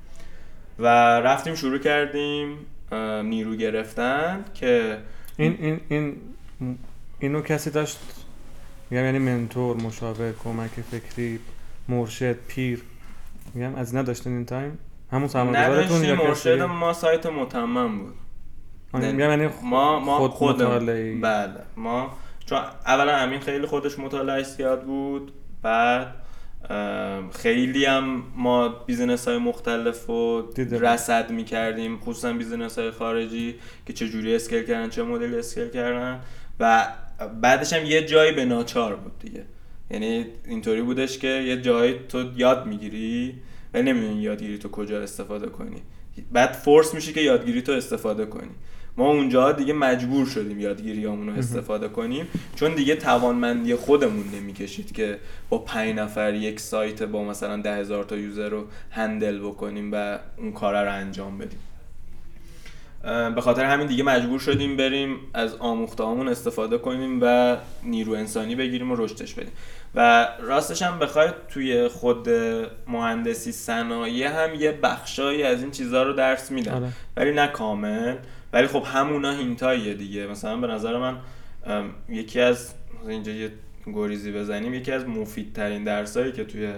و رفتیم شروع کردیم. نیرو گرفتن که این این این اینو کسی داشت میگم یعنی mentor مشاور کمک فکری مرشد پیر میگم از نداشتین این تایم؟ همون سرمایه‌گذارتون یا مرشد ما سایت متمم بود. آه، میگم یعنی ما ما خود خود. بله ما چون اولا امین خیلی خودش مطالعه زیاد بود بعد خیلی هم ما business های مختلف رو. رصد می‌کردیم خصوصا business های خارجی که چه جوری scale کردن چه مدل scale کردن و بعدش هم یه جایی به ناچار بود دیگه یعنی اینطوری بودش که یه جایی تو یاد می‌گیری و نمی‌دونی یادگیری تو کجا استفاده کنی بعد فورس میشه که یادگیری تو استفاده کنی. ما اونجا دیگه مجبور شدیم یادگیری رو استفاده کنیم. چون دیگه توانمندی خودمون نمی‌کشید که با پنج نفر یک سایت با مثلا ده هزار تا یوزر رو هندل بکنیم و اون کار رو انجام بدیم. به خاطر همین دیگه مجبور شدیم بریم از آموختهامون استفاده کنیم و نیرو انسانی بگیریم و رشدش بدیم. و راستش هم بخواید توی خود مهندسی صنایع هم یه بخشایی از این چیزها رو درس میدن. آره. ولی نه کامل. ولی خب همونا هینتاییه دیگه. مثلا به نظر من یکی از اینجا یه گریزی بزنیم یکی از مفیدترین درسایی که توی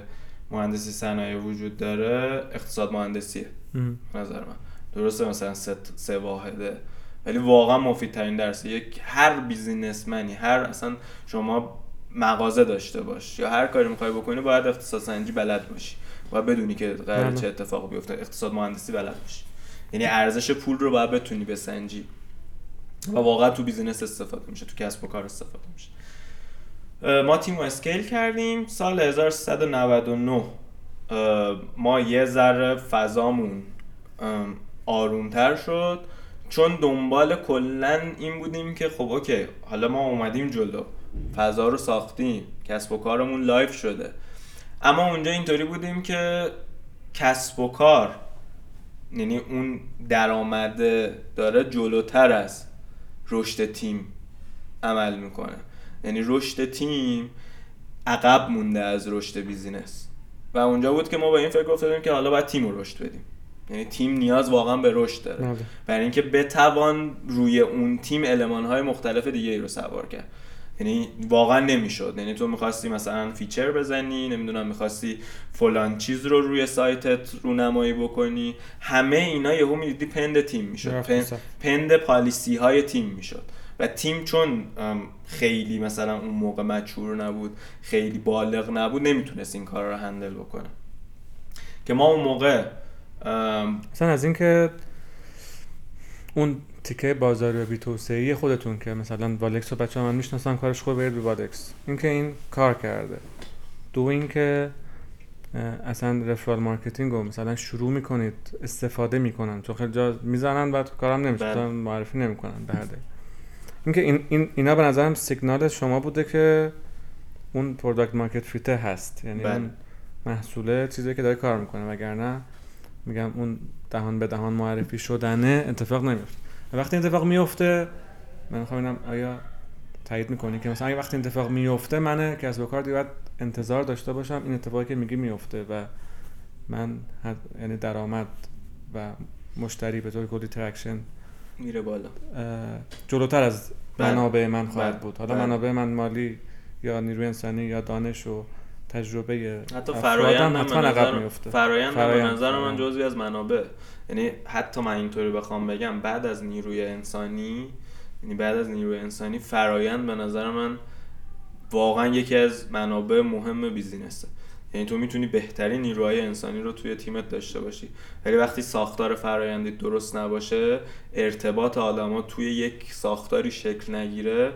مهندسی صنایع وجود داره اقتصاد مهندسیه. نظر من. درسته مثلا سه, سه واحده. ولی واقعا مفیدترین درسه یک هر businessman ی هر اصلا شما مغازه داشته باش یا هر کاری می‌خوای بکنی باید اقتصاد سنجی بلد باشی و بدونی که قرار بله. چه اتفاقی بیفته. اقتصاد مهندسی بلد باشی. یعنی ارزش پول رو باید بتونی بسنجی و واقعا تو business استفاده میشه تو کسب و کار استفاده میشه. ما تیم رو scale کردیم. سال 1399 اه، ما یه ذره فضامون ام، آرومتر شد. چون دنبال کلا این بودیم که خب اوکی حالا ما اومدیم جلو. فضا رو ساختیم. کسب و کارمون live شده. اما اونجا اینطوری بودیم که کسب و کار یعنی اون درآمده داره جلوتر از رشد تیم عمل می‌کنه. یعنی رشد تیم عقب مونده از رشد business. و اونجا بود که ما با این فکر افتادیم که حالا باید تیم رو رشد بدیم. یعنی تیم نیاز واقعا به رشد داره. بله. برای اینکه بتوان روی اون تیم المانهای مختلف دیگه ای رو سوار کرد. یعنی واقعا نمی‌شد. یعنی تو می‌خواستی مثلا feature بزنی نمی‌دونم می‌خواستی فلان چیز رو روی سایتت رونمایی بکنی. همه اینا یهو می‌دیدی pend تیم می‌شد. pend. pend policy های تیم می‌شد. و تیم چون خیلی مثلا اون موقع mature نبود خیلی بالغ نبود نمی‌تونست این کار رو handle بکنه. که ما اون موقع مثلا از اینکه اون تیکه بازاریابی توسعه خودتون که مثلا والکس رو بچه من می‌شناسن کارش خوبه برید به والکس اینکه این کار کرده دو اینکه اصلا referral marketing رو مثلا شروع می‌کنید استفاده می‌کنن چون خیلی جا می‌زنن بعد کارم نمیشه بله. معرفی نمی‌کنن به هر دلیل. اینکه این, این اینا به نظرم سیگنال شما بوده که اون product market fit ه هست یعنی بله. اون محصوله چیزی که داره کار می‌کنه وگرنه میگم اون دهان به دهان معرفی شدنه اتفاق نمیفته و وقتی اتفاق میفته من می‌خوام ببینم آیا تایید می‌کنی که مثلا اگه وقتی اتفاق میفته من کسب و کار دیگه باید انتظار داشته باشم این اتفاقی که میگی میفته و من حد- یعنی درآمد و مشتری به طور کلی traction میره بالا جلوتر از بله. منابع من خواهد بله. بود حالا بله. منابع من مالی یا نیروی انسانی یا دانش و تجربه حتی فرایند حتما عقب میفته فرایند به فرآیند. نظر من. جزوی از منابع یعنی حتی من اینطوری بخوام بگم بعد از نیروی انسانی یعنی بعد از نیروی انسانی فرایند به نظر من واقعا یکی از منابع مهم business ه. یعنی تو می‌تونی بهترین نیروهای انسانی رو توی تیمت داشته باشی. ولی وقتی ساختار فرایندی درست نباشه ارتباط آدما توی یک ساختاری شکل نگیره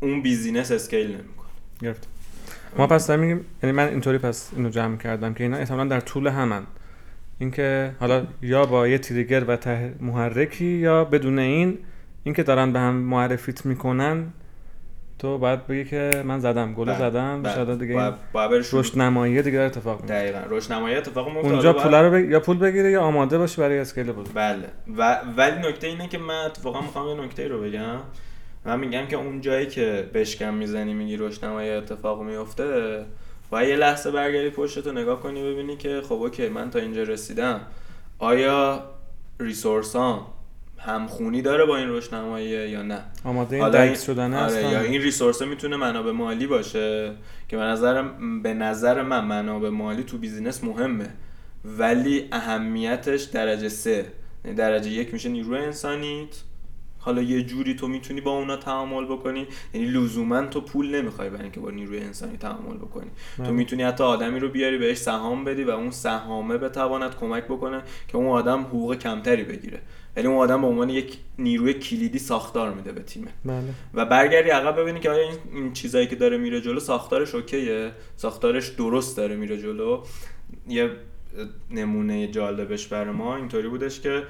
اون business scale نمی‌کنه. گرفت. ما پس داریم یعنی من اینطوری پس اینو جمع کردم که اینا احتمالاً در طول همن. اینکه حالا یا با یه trigger و ته محرکی یا بدون این اینکه دارن به هم معرفیت می‌کنن تو باید بگی که من زدم گل بله، زدم بله. شاید دیگه باید- رشد نمایی دیگه اتفاق میفته دقیقا روشنمایی اتفاق میفته اونجا پول رو بگ... یا پول بگیره یا آماده باشه برای اسکیل بود بله. و ولی نکته اینه که من اتفاقا می‌خوام یه نکته رو بگم. من میگم که اون جایی که بشکم می‌زنی میگی روشنمایی اتفاق میفته باید یه لحظه برگردی پشتتو نگاه کنی ببینی که خب اوکی من تا اینجا رسیدم. آیا ریسورسام همخونی داره با این روشنمایی یا نه؟ آماده این حالا دکس شدن آره یا این ریسورس می‌تونه منابع مالی باشه؟ که به نظر به نظر من منابع مالی تو بیزینس مهمه. ولی اهمیتش درجه سه یعنی درجه یک میشه نیروی انسانیت. حالا یه جوری تو می‌تونی با اونا تعامل بکنی. یعنی لزوما تو پول نمی‌خوای برای اینکه با نیروی انسانی تعامل بکنی. بله. تو می‌تونی حتی آدمی رو بیاری بهش سهام بدی و اون سهامه بتواند کمک بکنه که اون آدم حقوق کمتری بگیره. ولی اون آدم به عنوان یک نیروی کلیدی ساختار میده به تیمه. بله. و برگردی عقب ببینی که آیا این, این چیزایی که داره میره جلو ساختارش اوکیه؟ ساختارش درست داره میره جلو. یه نمونه جالبش برای ما اینطوری بودش که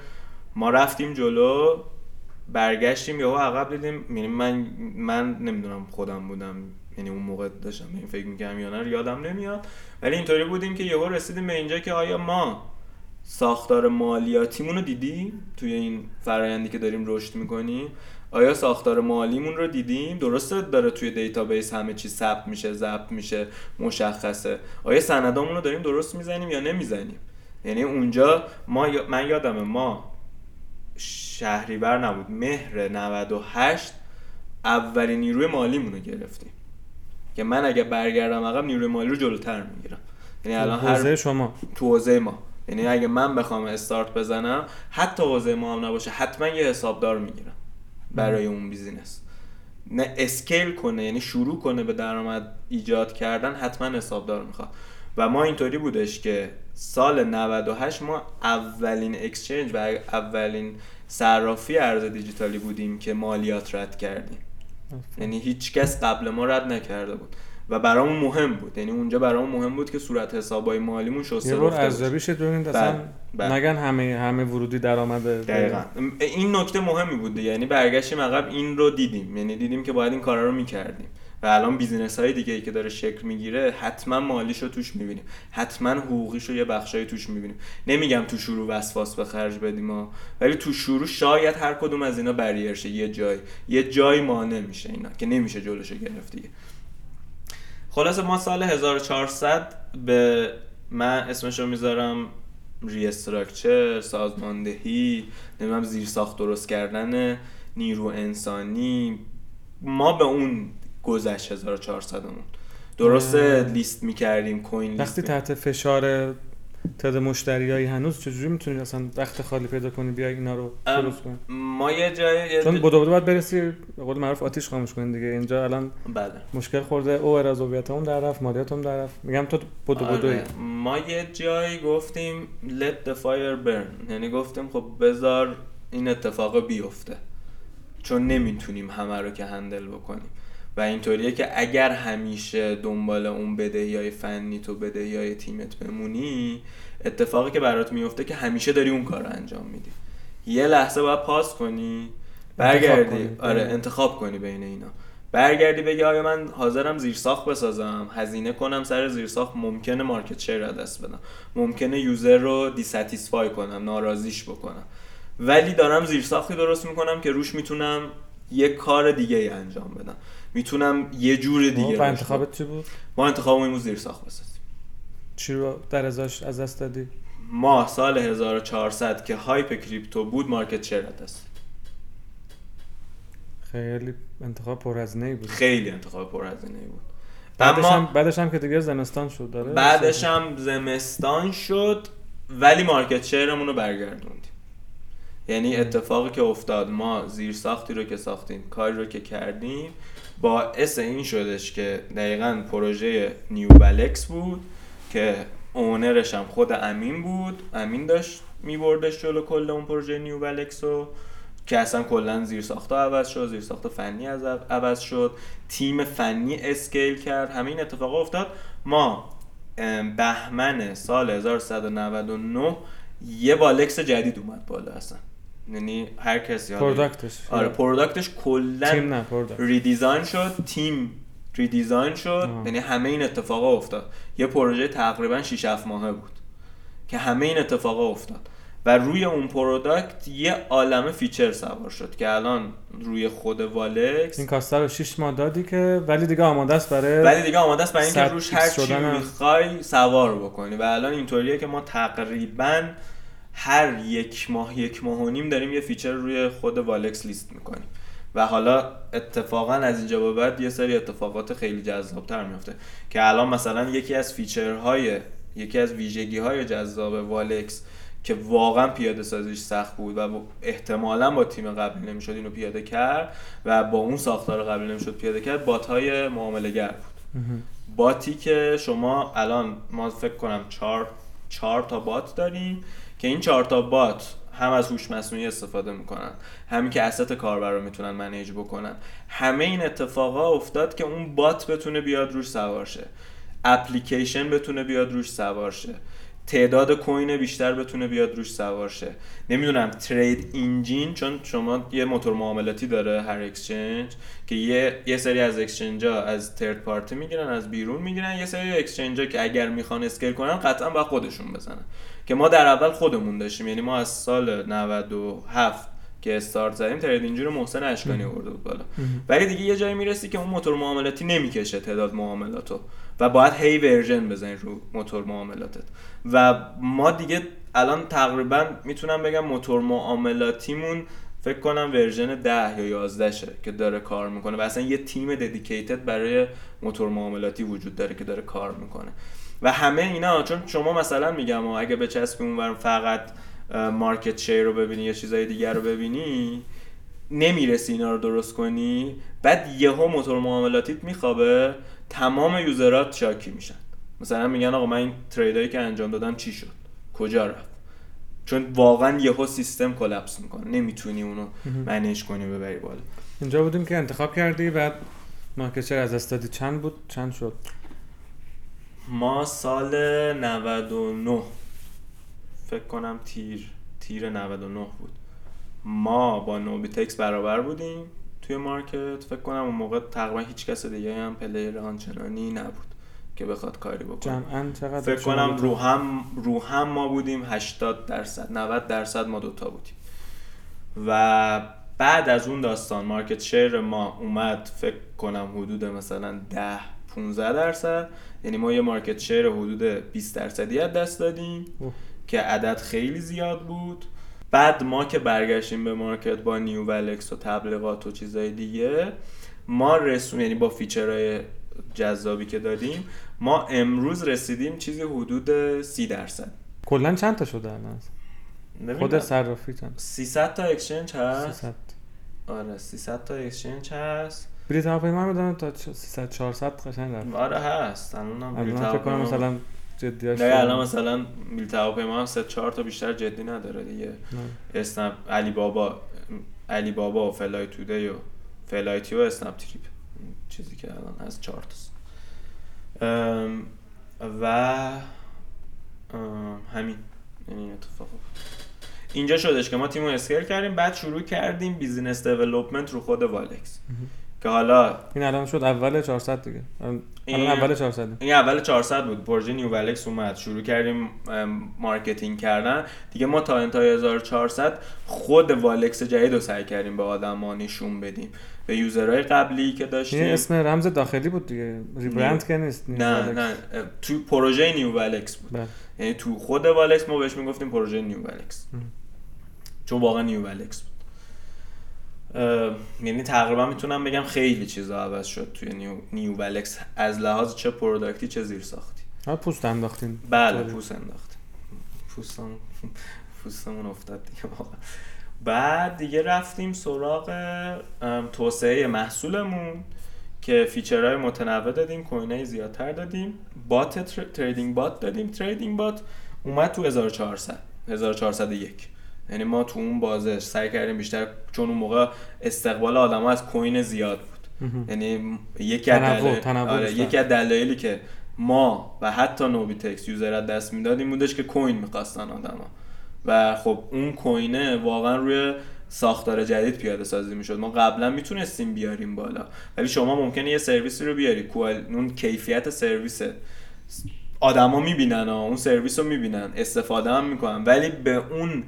ما رفتیم جلو برگشتیم یهو عقب دیدیم یعنی من من نمی‌دونم خودم بودم یعنی اون موقع داشتم این فکر می‌کردم یا نه یادم نمیاد. ولی اینطوری بودیم که یهو رسیدیم به اینجا که آیا ما ساختار مالیاتیمون رو دیدیم؟ توی این فرایندی که داریم رشد می‌کنیم. آیا ساختار مالیمون رو دیدیم؟ درسته داره توی database همه چیز ثبت میشه ضبط میشه مشخصه. آیا سندامون رو داریم درست می‌زنیم یا نمی‌زنیم؟ یعنی اونجا ما من یادمه ما شهریور نبود. مهر 98 اولین نیروی مالیمون رو گرفتیم. که من اگه برگردم عقب نیروی مالی رو جلوتر می‌گیرم. یعنی الان هر شما. تو حوزه ما. یعنی اگه من بخوام استارت بزنم حتی حوزه ما هم نباشه حتما یه حسابدار می‌گیرم برای اون business. نه scale کنه یعنی شروع کنه به درآمد ایجاد کردن حتما حسابدار می‌خواد. و ما اینطوری بودش که سال 98 ما اولین exchange و اولین صرافی ارز دیجیتالی بودیم که مالیات رد کردیم یعنی هیچ کس قبل ما رد نکرده بود و برامون مهم بود یعنی اونجا برامون مهم بود که صورت حسابای مالیمون شسته رفته بود. ارزیابی شد ببینید اصلا بله، بله. نگن همه همه ورودی درآمد دقیقا این نکته مهمی بود. یعنی برگشتیم عقب این رو دیدیم یعنی دیدیم که باید این کارا رو می‌کردیم و الان بیزینس های دیگه ای که داره شکل می‌گیره حتما مالیش رو توش می‌بینیم. حتما حقوقیش رو یه بخشایی توش می‌بینیم. نمیگم تو شروع وسواس به خرج بدیم ها ولی تو شروع شاید هر کدوم از اینا بریر شه. یه جای یه جای مانع میشه اینا که نمیشه جلوشو گرفت دیگه. خلاصه ما سال 1400 به من اسمش رو می‌ذارم ریستراکچر سازماندهی نمی‌دونم زیر ساخت درست کردن نیرو انسانی. ما به اون گذشت 1400 مون درسته لیست می‌کردیم کوین لیست وقتی تحت فشار تعداد مشتریایی هنوز چجوری می‌تونی اصلا وقت خالی پیدا کنی بیای اینا رو درست کنی؟ ما یه جای چون بدو بدو باید برسی به قول معروف آتیش خاموش کنی دیگه. اینجا الان بله. مشکل خورده. او از هم در رفت مالیات هم در رفت. میگم تو بدو بدوی آره. ما یه جایی گفتیم let the fire burn. یعنی گفتیم خب بذار این اتفاق بیفته. چون نمی‌تونیم همه رو که هندل بکنیم. و اینطوریه که اگر همیشه دنبال اون بدهی های فنی تو بدهی های تیمت بمونی اتفاقی که برات میفته که همیشه داری اون کار رو انجام میدی. یه لحظه باید پاس کنی برگردی. کنی. آره بله. انتخاب کنی بین اینا. برگردی بگی آیا من حاضرم زیرساخت بسازم؟ هزینه کنم سر زیرساخت ممکنه مارکت شیر را دست بدم. ممکنه یوزر رو دیساتیسفای کنم ناراضیش بکنم. ولی دارم زیرساختی درست می‌کنم که روش می‌تونم یه کار دیگه ای انجام بدم. می‌تونم یه جور دیگه و رشد انتخابت چی بود؟ ما انتخابمون زیرساخت بسازیم چی؟ رو در ازاش از دست دادی؟ ما سال 1400 که hype crypto بود market share دست خیلی انتخاب پرهزینه بود. خیلی انتخاب پرهزینه بود. بعدش هم بعدش هم که دیگه زمستان شد داره؟ بعدش هم زمستان شد ولی market share مون رو برگردوندیم. یعنی اتفاقی که افتاد ما زیر ساختی رو که ساختیم کاری رو که کردیم باعث این شدش که دقیقا پروژه new والکس بود که owner ش هم خود امین بود. امین داشت میبردش جلو کل اون پروژه new والکس رو که اصلا کلا زیر ساخت عوض شد زیر ساخت فنی از عوض شد. تیم فنی scale کرد. همین اتفاق افتاد. ما بهمن سال 1199 یه والکس جدید اومد بالا اصلا. یعنی هر کسی حالا- product ش آره product ش کلا تیم نه product redesign شد تیم redesign شد. یعنی همه این اتفاقا افتاد. یه پروژه تقریبا 6 7 ماهه بود که همه این اتفاقا افتاد. و روی اون product یه عالمه feature سوار شد که الان روی خود والکس این کاسته رو 6 ماه دادی که ولی دیگه آماده است برای ولی دیگه آماده است برای اینکه روش هر چی. می‌خوای سوار بکنی. و الان اینطوریه که ما تقریبا هر یک ماه یک ماه و نیم داریم یه feature روی خود والکس لیست می‌کنیم. و حالا اتفاقا از اینجا به بعد یه سری اتفاقات خیلی جذابتر میفته که الان مثلا یکی از feature های یکی از ویژگی های جذاب والکس که واقعا پیاده سازیش سخت بود و احتمالا با تیم قبلی نمی‌شد اینو پیاده کرد و با اون ساختار قبلی نمی‌شد پیاده کرد bot های معامله گر بود. باتی که شما الان ما فکر کنم چهار چهار تا بات داریم. که این چهار تا بات هم از هوش مصنوعی استفاده می‌کنن همین که اسست کاربر رو می‌تونن منیج بکنن. همه این اتفاقا افتاد که اون بات بتونه بیاد روش سوار شه. اپلیکیشن بتونه بیاد روش سوار شه. تعداد کوین بیشتر بتونه بیاد روش سوار شه. نمی‌دونم ترید انجین چون شما یه موتور معاملاتی داره هر اکسچنج که یه یه سری از exchange ها از third party می‌گیرن از بیرون می‌گیرن. یه سری exchange ها که اگر می‌خوان scale کنن قطعا با خودشون بزنن. که ما در اول خودمون داشتیم یعنی ما از سال 97 که استارت زدیم trade engine رو محسن اشکانی آورده بود بالا. ولی دیگه یه جایی می‌رسی که اون موتور معاملاتی نمی‌کشه تعداد معاملاتو و باید هی version بزنی رو موتور معاملاتت. و ما دیگه الان تقریبا می‌تونم بگم موتور معاملاتیمون فکر کنم version 10 یا 11 شه که داره کار می‌کنه و اصلا یه تیم dedicated برای موتور معاملاتی وجود داره که داره کار می‌کنه. و همه اینا چون شما مثلا میگم اگه بچسبی اونور فقط market share رو ببینی یا چیزای دیگر رو ببینی نمی‌رسی اینا رو درست کنی. بعد یهو موتور معاملاتیت میخوابه تمام user ات شاکی میشن. مثلا میگن آقا من این trade ایی که انجام دادم چی شد؟ کجا رفت؟ چون واقعا یهو سیستم collapse می‌کنه. نمی‌تونی اونو manage کنی ببری بالا. اینجا بودیم که انتخاب کردی بعد market از استادی چند بود؟ چند شد؟ ما سال 99 فکر کنم تیر تیر 99 بود. ما با نوبیتکس برابر بودیم توی market. فکر کنم اون موقع تقریبا هیچ کس دیگه هم player آنچنانی نبود که بخواد کاری بکنه. جمعا چقدر فکر کنم رو هم رو هم ما بودیم 80 درصد 90 درصد ما دوتا بودیم. و بعد از اون داستان market share ما اومد فکر کنم حدود مثلا 10 15 درصد. یعنی ما یه market share حدود 20 درصدی از دست دادیم اوه. که عدد خیلی زیاد بود. بعد ما که برگشتیم به market با new والکس و تبلیغات و چیزای دیگه ما رسون یعنی با feature های جذابی که دادیم ما امروز رسیدیم چیزی حدود 30 درصد. کلا چند تا شده الان؟ خود صرافی چند؟ 300 تا exchange هست؟ 300 آره 300 تا exchange هست. بلیط هواپیما می‌دونم تا 300 400 قشنگ رفت. آره هست. الان هم بلیط الان فکر کنم مثلا جدیاش نه الان مثلا بلیط هواپیما هم 3 4 تا بیشتر جدی نداره دیگه. اسنپ علی بابا علی بابا و فلای‌تودی و فلایتی و اسنپ تریپ. چیزی که الان چهار تاست ام، و همین. یعنی این اتفاق. اینجا شدش که ما تیم رو scale کردیم بعد شروع کردیم business development رو خود والکس. که حالا این الان شد اول 400 دیگه. الان این- اول 400 این اول 400 بود. پروژه new والکس اومد. شروع کردیم marketing کردن. دیگه ما تا انتهای 1400 خود والکس جدید رو سعی کردیم به آدما نشون بدیم. به user های قبلی که داشتیم. این اسم رمز داخلی بود دیگه. rebrand که نیست نه والکس. نه. تو پروژه new والکس بود. بله. یعنی تو خود والکس ما بهش می‌گفتیم پروژه new والکس. چون واقعا new والکس بود. یعنی تقریبا می‌تونم بگم خیلی چیزا عوض شد توی new, new والکس از لحاظ چه product ی چه زیر ساختی. ها پوست انداختین. بله. پوست انداختیم. پوستم پوستمون افتاد دیگه واقعا. بعد دیگه رفتیم سراغ توسعه محصولمون که feature های متنوع دادیم coin ای زیادتر دادیم. bot tr... trading bot دادیم. trading bot اومد تو 1400 1401 یعنی ما تو اون بازه‌ش سعی کردیم بیشتر چون اون موقع استقبال آدم از coin زیاد بود. یعنی یکی از آره،. یکی از دلایلی که ما و حتی نوبیتکس user از دست می‌داد این بودش که coin می‌خواستن آدما و خب اون coin ه واقعا روی ساختار جدید پیاده سازی می‌شد. ما قبلا می‌تونستیم بیاریم بالا. ولی شما ممکنه یه سرویسی رو بیاری. qual... اون کیفیت سرویس آدما می‌بینن ها اون سرویس رو می‌بینن. استفاده هم می‌کنن. ولی به اون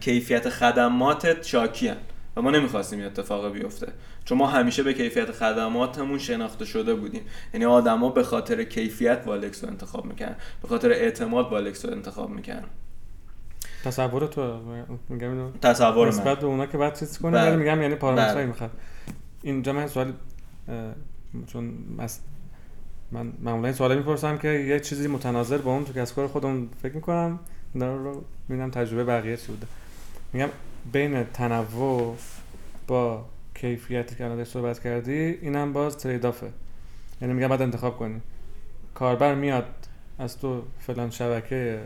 کیفیت خدماتت شاکیان و ما نمی‌خواستیم این اتفاق بیفته. چون ما همیشه به کیفیت خدماتمون شناخته شده بودیم. یعنی آدما به خاطر کیفیت والکس رو انتخاب می‌کنن به خاطر اعتماد والکس رو انتخاب می‌کنن تصور تو میگم اینو. تصور نسبت به اونا که بعد چیز کنی بله. ولی میگم یعنی پارامترایی بله. می‌خواد. اینجا من سوال چون. من معمولا این سوالا می‌پرسم که یه چیزی متناظر با اون تو کسب کار خودم فکر می‌کنم. رو می‌بینم تجربه بقیه چی بوده. میگم بین تنوع با کیفیتی که الان صحبت کردی اینم باز ترید آفه یعنی میگم باید انتخاب کنی. کاربر میاد از تو فلان شبکه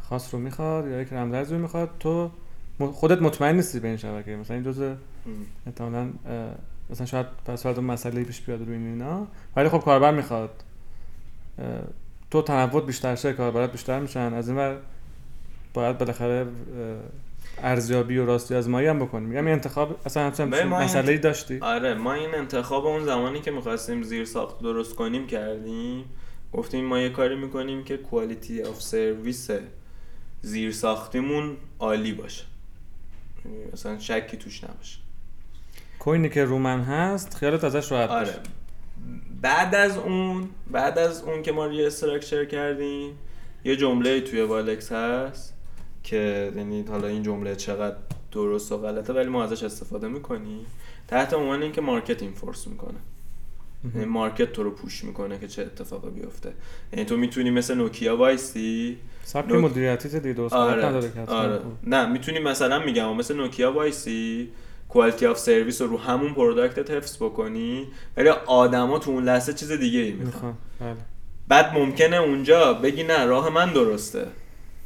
خاص رو می‌خواد یا یک رمزرز رو می‌خواد تو خودت مطمئن نیستی به این شبکه. مثلا این جزء احتمالاً مثلا شاید پس فردا مسئله پیش بیاد روی این اینا. ولی خب کاربر می‌خواد. تو تنوع بیشتر شه کاربرات بیشتر میشن. از این ور باید بالاخره ارزیابی و راستی آزمایی هم بکنی میگم این انتخاب اصلا این- مسئله ای داشتی. آره ما این انتخاب اون زمانی که می‌خواستیم زیر ساخت درست کنیم کردیم. گفتیم ما یه کاری می‌کنیم که کوالیتی آف سرویس زیر ساختیمون عالی باشه. مثلا شکی توش نباشه. کوینی که رومن هست خیالت ازش راحت آره. باشه. بعد از اون بعد از اون که ما restructure کردیم یه جمله توی والکس هست. که یعنی حالا این جمله چقدر درست و غلطه ولی ما ازش استفاده می‌کنیم تحت عنوان اینکه market enforce می‌کنه. یعنی market تو رو push می‌کنه که چه اتفاقی بیفته. یعنی تو می‌تونی مثل نوکیا وایسی؟ سبک نوک- مدیریتی دیگه درست آره نداره که حتما. آره. نه می‌تونی مثلا میگم مثل نوکیا وایسی quality of service رو رو همون product ت حفظ بکنی ولی آدما تو اون لحظه چیز دیگه ای می‌خوان. بله. بعد ممکنه اونجا بگی نه راه من درسته.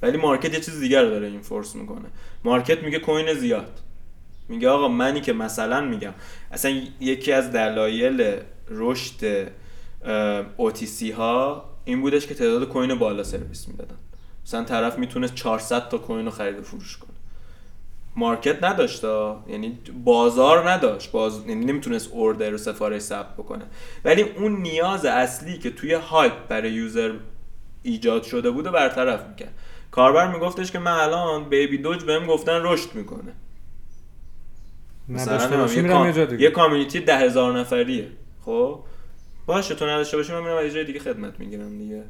ولی market یه چیز دیگر رو داره enforce می‌کنه. market میگه coin زیاد. میگه آقا منی که مثلا میگم اصلا یکی از دلایل رشد OTC ها این بودش که تعداد coin بالا سرویس می‌دادن. مثلا طرف می‌تونست 400 تا coin رو خرید و فروش کنه. market نداشت. یعنی بازار نداشت. باز یعنی نمی‌تونست order و سفارش ثبت بکنه. ولی اون نیاز اصلی که توی hype برای user ایجاد شده بود و برطرف می‌کرد. کاربر میگفتش که من الان بیبی دوج بهم گفتن رشد می‌کنه. باشی یه, میرم کام... یه جا دیگه. یه community ده هزار نفریه. خب؟ باشه تو نداشته باشی من میرم یه جای دیگه خدمت می‌گیرم دیگه.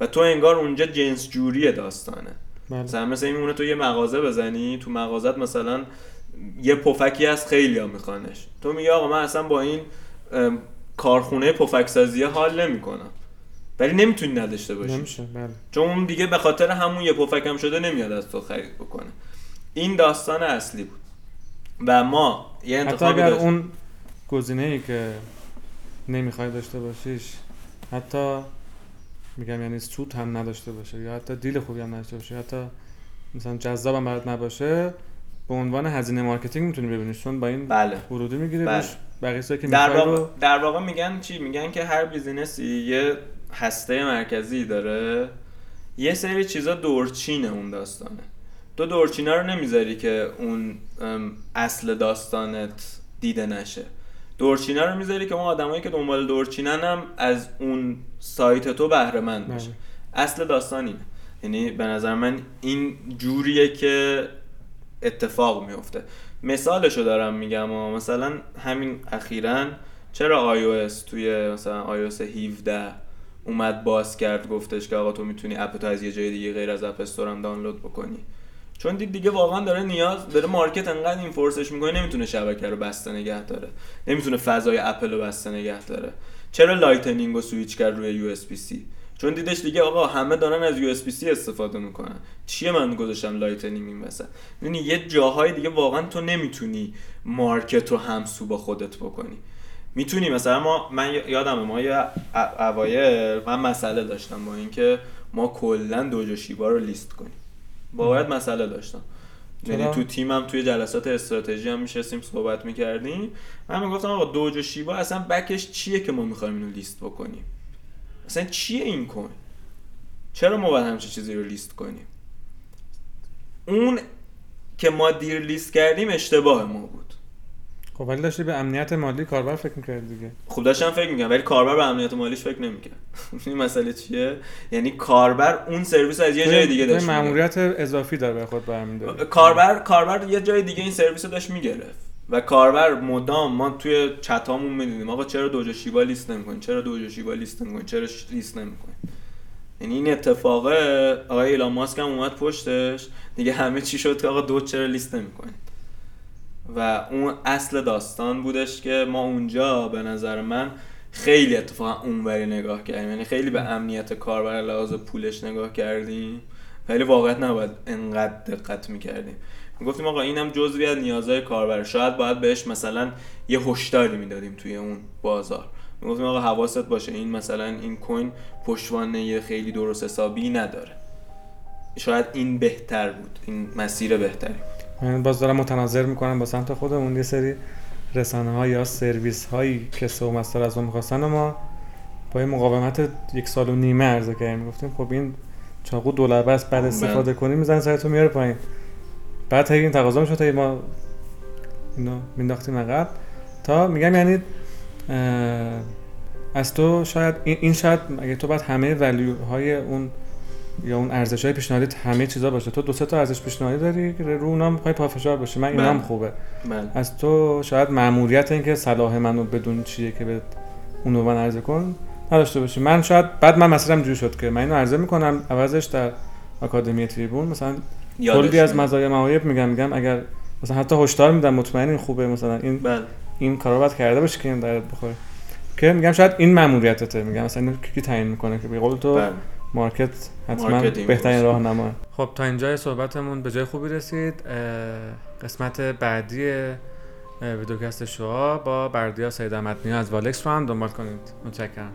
و تو انگار اونجا جنس جوری داستانه. بله. مثلا مثل این میمونه تو یه مغازه بزنی تو مغازت مثلا یه پفکی هست خیلی ها میخوانش. تو میگی آقا من اصلا با این کارخونه پفک سازی حال نمی‌کنم. ولی نمی‌تونی نداشته باشی. نمیشه بله. چون اون دیگه به خاطر همون یه پفک هم شده نمیاد از تو خرید بکنه. این داستان اصلی بود. و ما یه حتی انتخابی اگر داشتیم. اون گزینه ای که نمی‌خوای داشته باشیش حتی میگم یعنی سود هم نداشته باشه یا حتی deal خوبی هم نداشته باشه حتی مثلا جذاب هم برات نباشه به عنوان هزینه marketing می‌تونی ببینیش چون با این بله. ورودی می‌گیری بله. بقیه که در واقع, رو در واقع میگن چی؟ میگن که هر business ی یه هسته مرکزی داره؟ یه سری چیزا دورچینه اون داستانه. تو دورچینه رو نمی‌ذاری که اون اصل داستانت دیده نشه. دورچینه رو می‌ذاری که اون آدمایی که دنبال دورچینن هم از اون سایت تو بهره مند بشه بله. اصل داستان اینه یعنی به نظر من این جوریه که اتفاق میفته. مثالشو دارم میگم و مثلا همین اخیرا چرا iOS توی مثلا iOS 17 اومد باز کرد گفتش که آقا تو می‌تونی اپ تو از یه جای دیگه غیر از اپ استور دانلود بکنی. چون دید دیگه واقعا داره نیاز داره مارکت انقدر این فورسش می‌کنه نمی‌تونه شبکه رو بسته نگه داره. نمی‌تونه فضای اپل رو بسته نگه داره. چرا Lightning رو سویچ کرد روی یو اس سی؟ چون دیدش دیگه آقا همه دارن از یو اس سی استفاده می‌کنن. چیه من گذاشتم Lightning این وسط؟ یعنی یه جاهای دیگه واقعا تو نمی‌تونی market رو همسو با خودت بکنی. می‌تونی مثلا ما من یادمه ما یه اوایل من مسئله داشتم با اینکه ما کلا دوجو شیبا رو لیست کنیم. باید مسئله داشتم. یعنی؟ تو تیمم توی جلسات استراتژی هم میشستیم صحبت می‌کردیم. من می‌گفتم آقا دوجو شیبا اصلا بکش چیه که ما می‌خوایم اینو لیست بکنیم؟ اصلا چیه این کوین چرا ما باید همچین چیزی رو لیست کنیم؟ اون که ما دیر لیست کردیم اشتباه ما بود. خب ولی داشتی به امنیت مالی کاربر فکر می‌کردی دیگه. خب داشتم فکر می‌کنم ولی کاربر به امنیت مالیش فکر نمی‌کرد. این مسئله چیه؟ یعنی کاربر اون سرویس رو از یه جای دیگه داشت. ماموریت اضافی داره به خود برمیداره. کاربر کاربر یه جای دیگه این سرویس رو داشت می‌گرفت. و کاربر مدام ما توی چتامون می‌دیدیم آقا چرا دوجو شیبا لیست نمی‌کنین؟ چرا دوجو شیبا لیست نمی‌کنین؟ چرا لیست نمی‌کنین؟ یعنی این اتفاق آقای ایلان ماسک هم اومد پشتش دیگه همه چی شد که آقا دو چرا لیست نمی‌کنید و اون اصل داستان بودش که ما اونجا به نظر من خیلی اتفاقا اونوری نگاه کردیم. یعنی خیلی به امنیت کاربر لحاظ پولش نگاه کردیم ولی واقعا نباید انقدر دقت می‌کردیم. گفتیم آقا اینم جزوی از نیازهای کاربر. شاید باید بهش مثلا یه هشداری می‌دادیم توی اون بازار. می‌گفتیم آقا حواست باشه این مثلا این کوین پشتوانه خیلی درست حسابی نداره. شاید این بهتر بود این مسیر بهتری. من باز دارم متناظر می‌کنم با سمت خودمون. یه سری رسانه ها یا سرویس هایی که سومستر از اون می‌خواستن ما با یه مقاومت یک سال و نیمه عرضه کردیم. گفتیم خب این چاقو دولبه است بعد استفاده کنیم میزن سر تو میاره پایین. بعد تا این تقاضا می‌شد تا ما اینو مینداختیم عقب. تا میگم یعنی از تو شاید این شاید اگه تو بعد همه ولیو های اون یا اون ارزش های پیشنهادی همه چیزا باشه. تو دو سه تا ارزش پیشنهادی داری که رو اونام پای پافشار باشه من اینام بله. خوبه. بله. از تو شاید ماموریت این که صلاح منو بدون چیه که به اونو من عرضه کن نداشته باشی. من شاید بعد من مسیرم جوری شد که من اینو عرضه می‌کنم. عوضش در آکادمی تریبون. مثلا کلی از مزایا معایب میگم میگم اگر مثلا حتی هشدار میدم مطمئن این خوبه. مثلا این بله. این کارو باید کرده باشه که این درت بخوره. که میگم شاید این ماموریتته میگم مثلا اینو کی تعیین می‌کنه که به قول تو بله. مارکت حتما بهترین باشه. راهنما خب تا اینجای صحبتمون به جای خوبی رسید. قسمت بعدی ویدیوکست شما با بردیا سید احمدنیا از والکس رو هم دنبال کنید. متشکرم.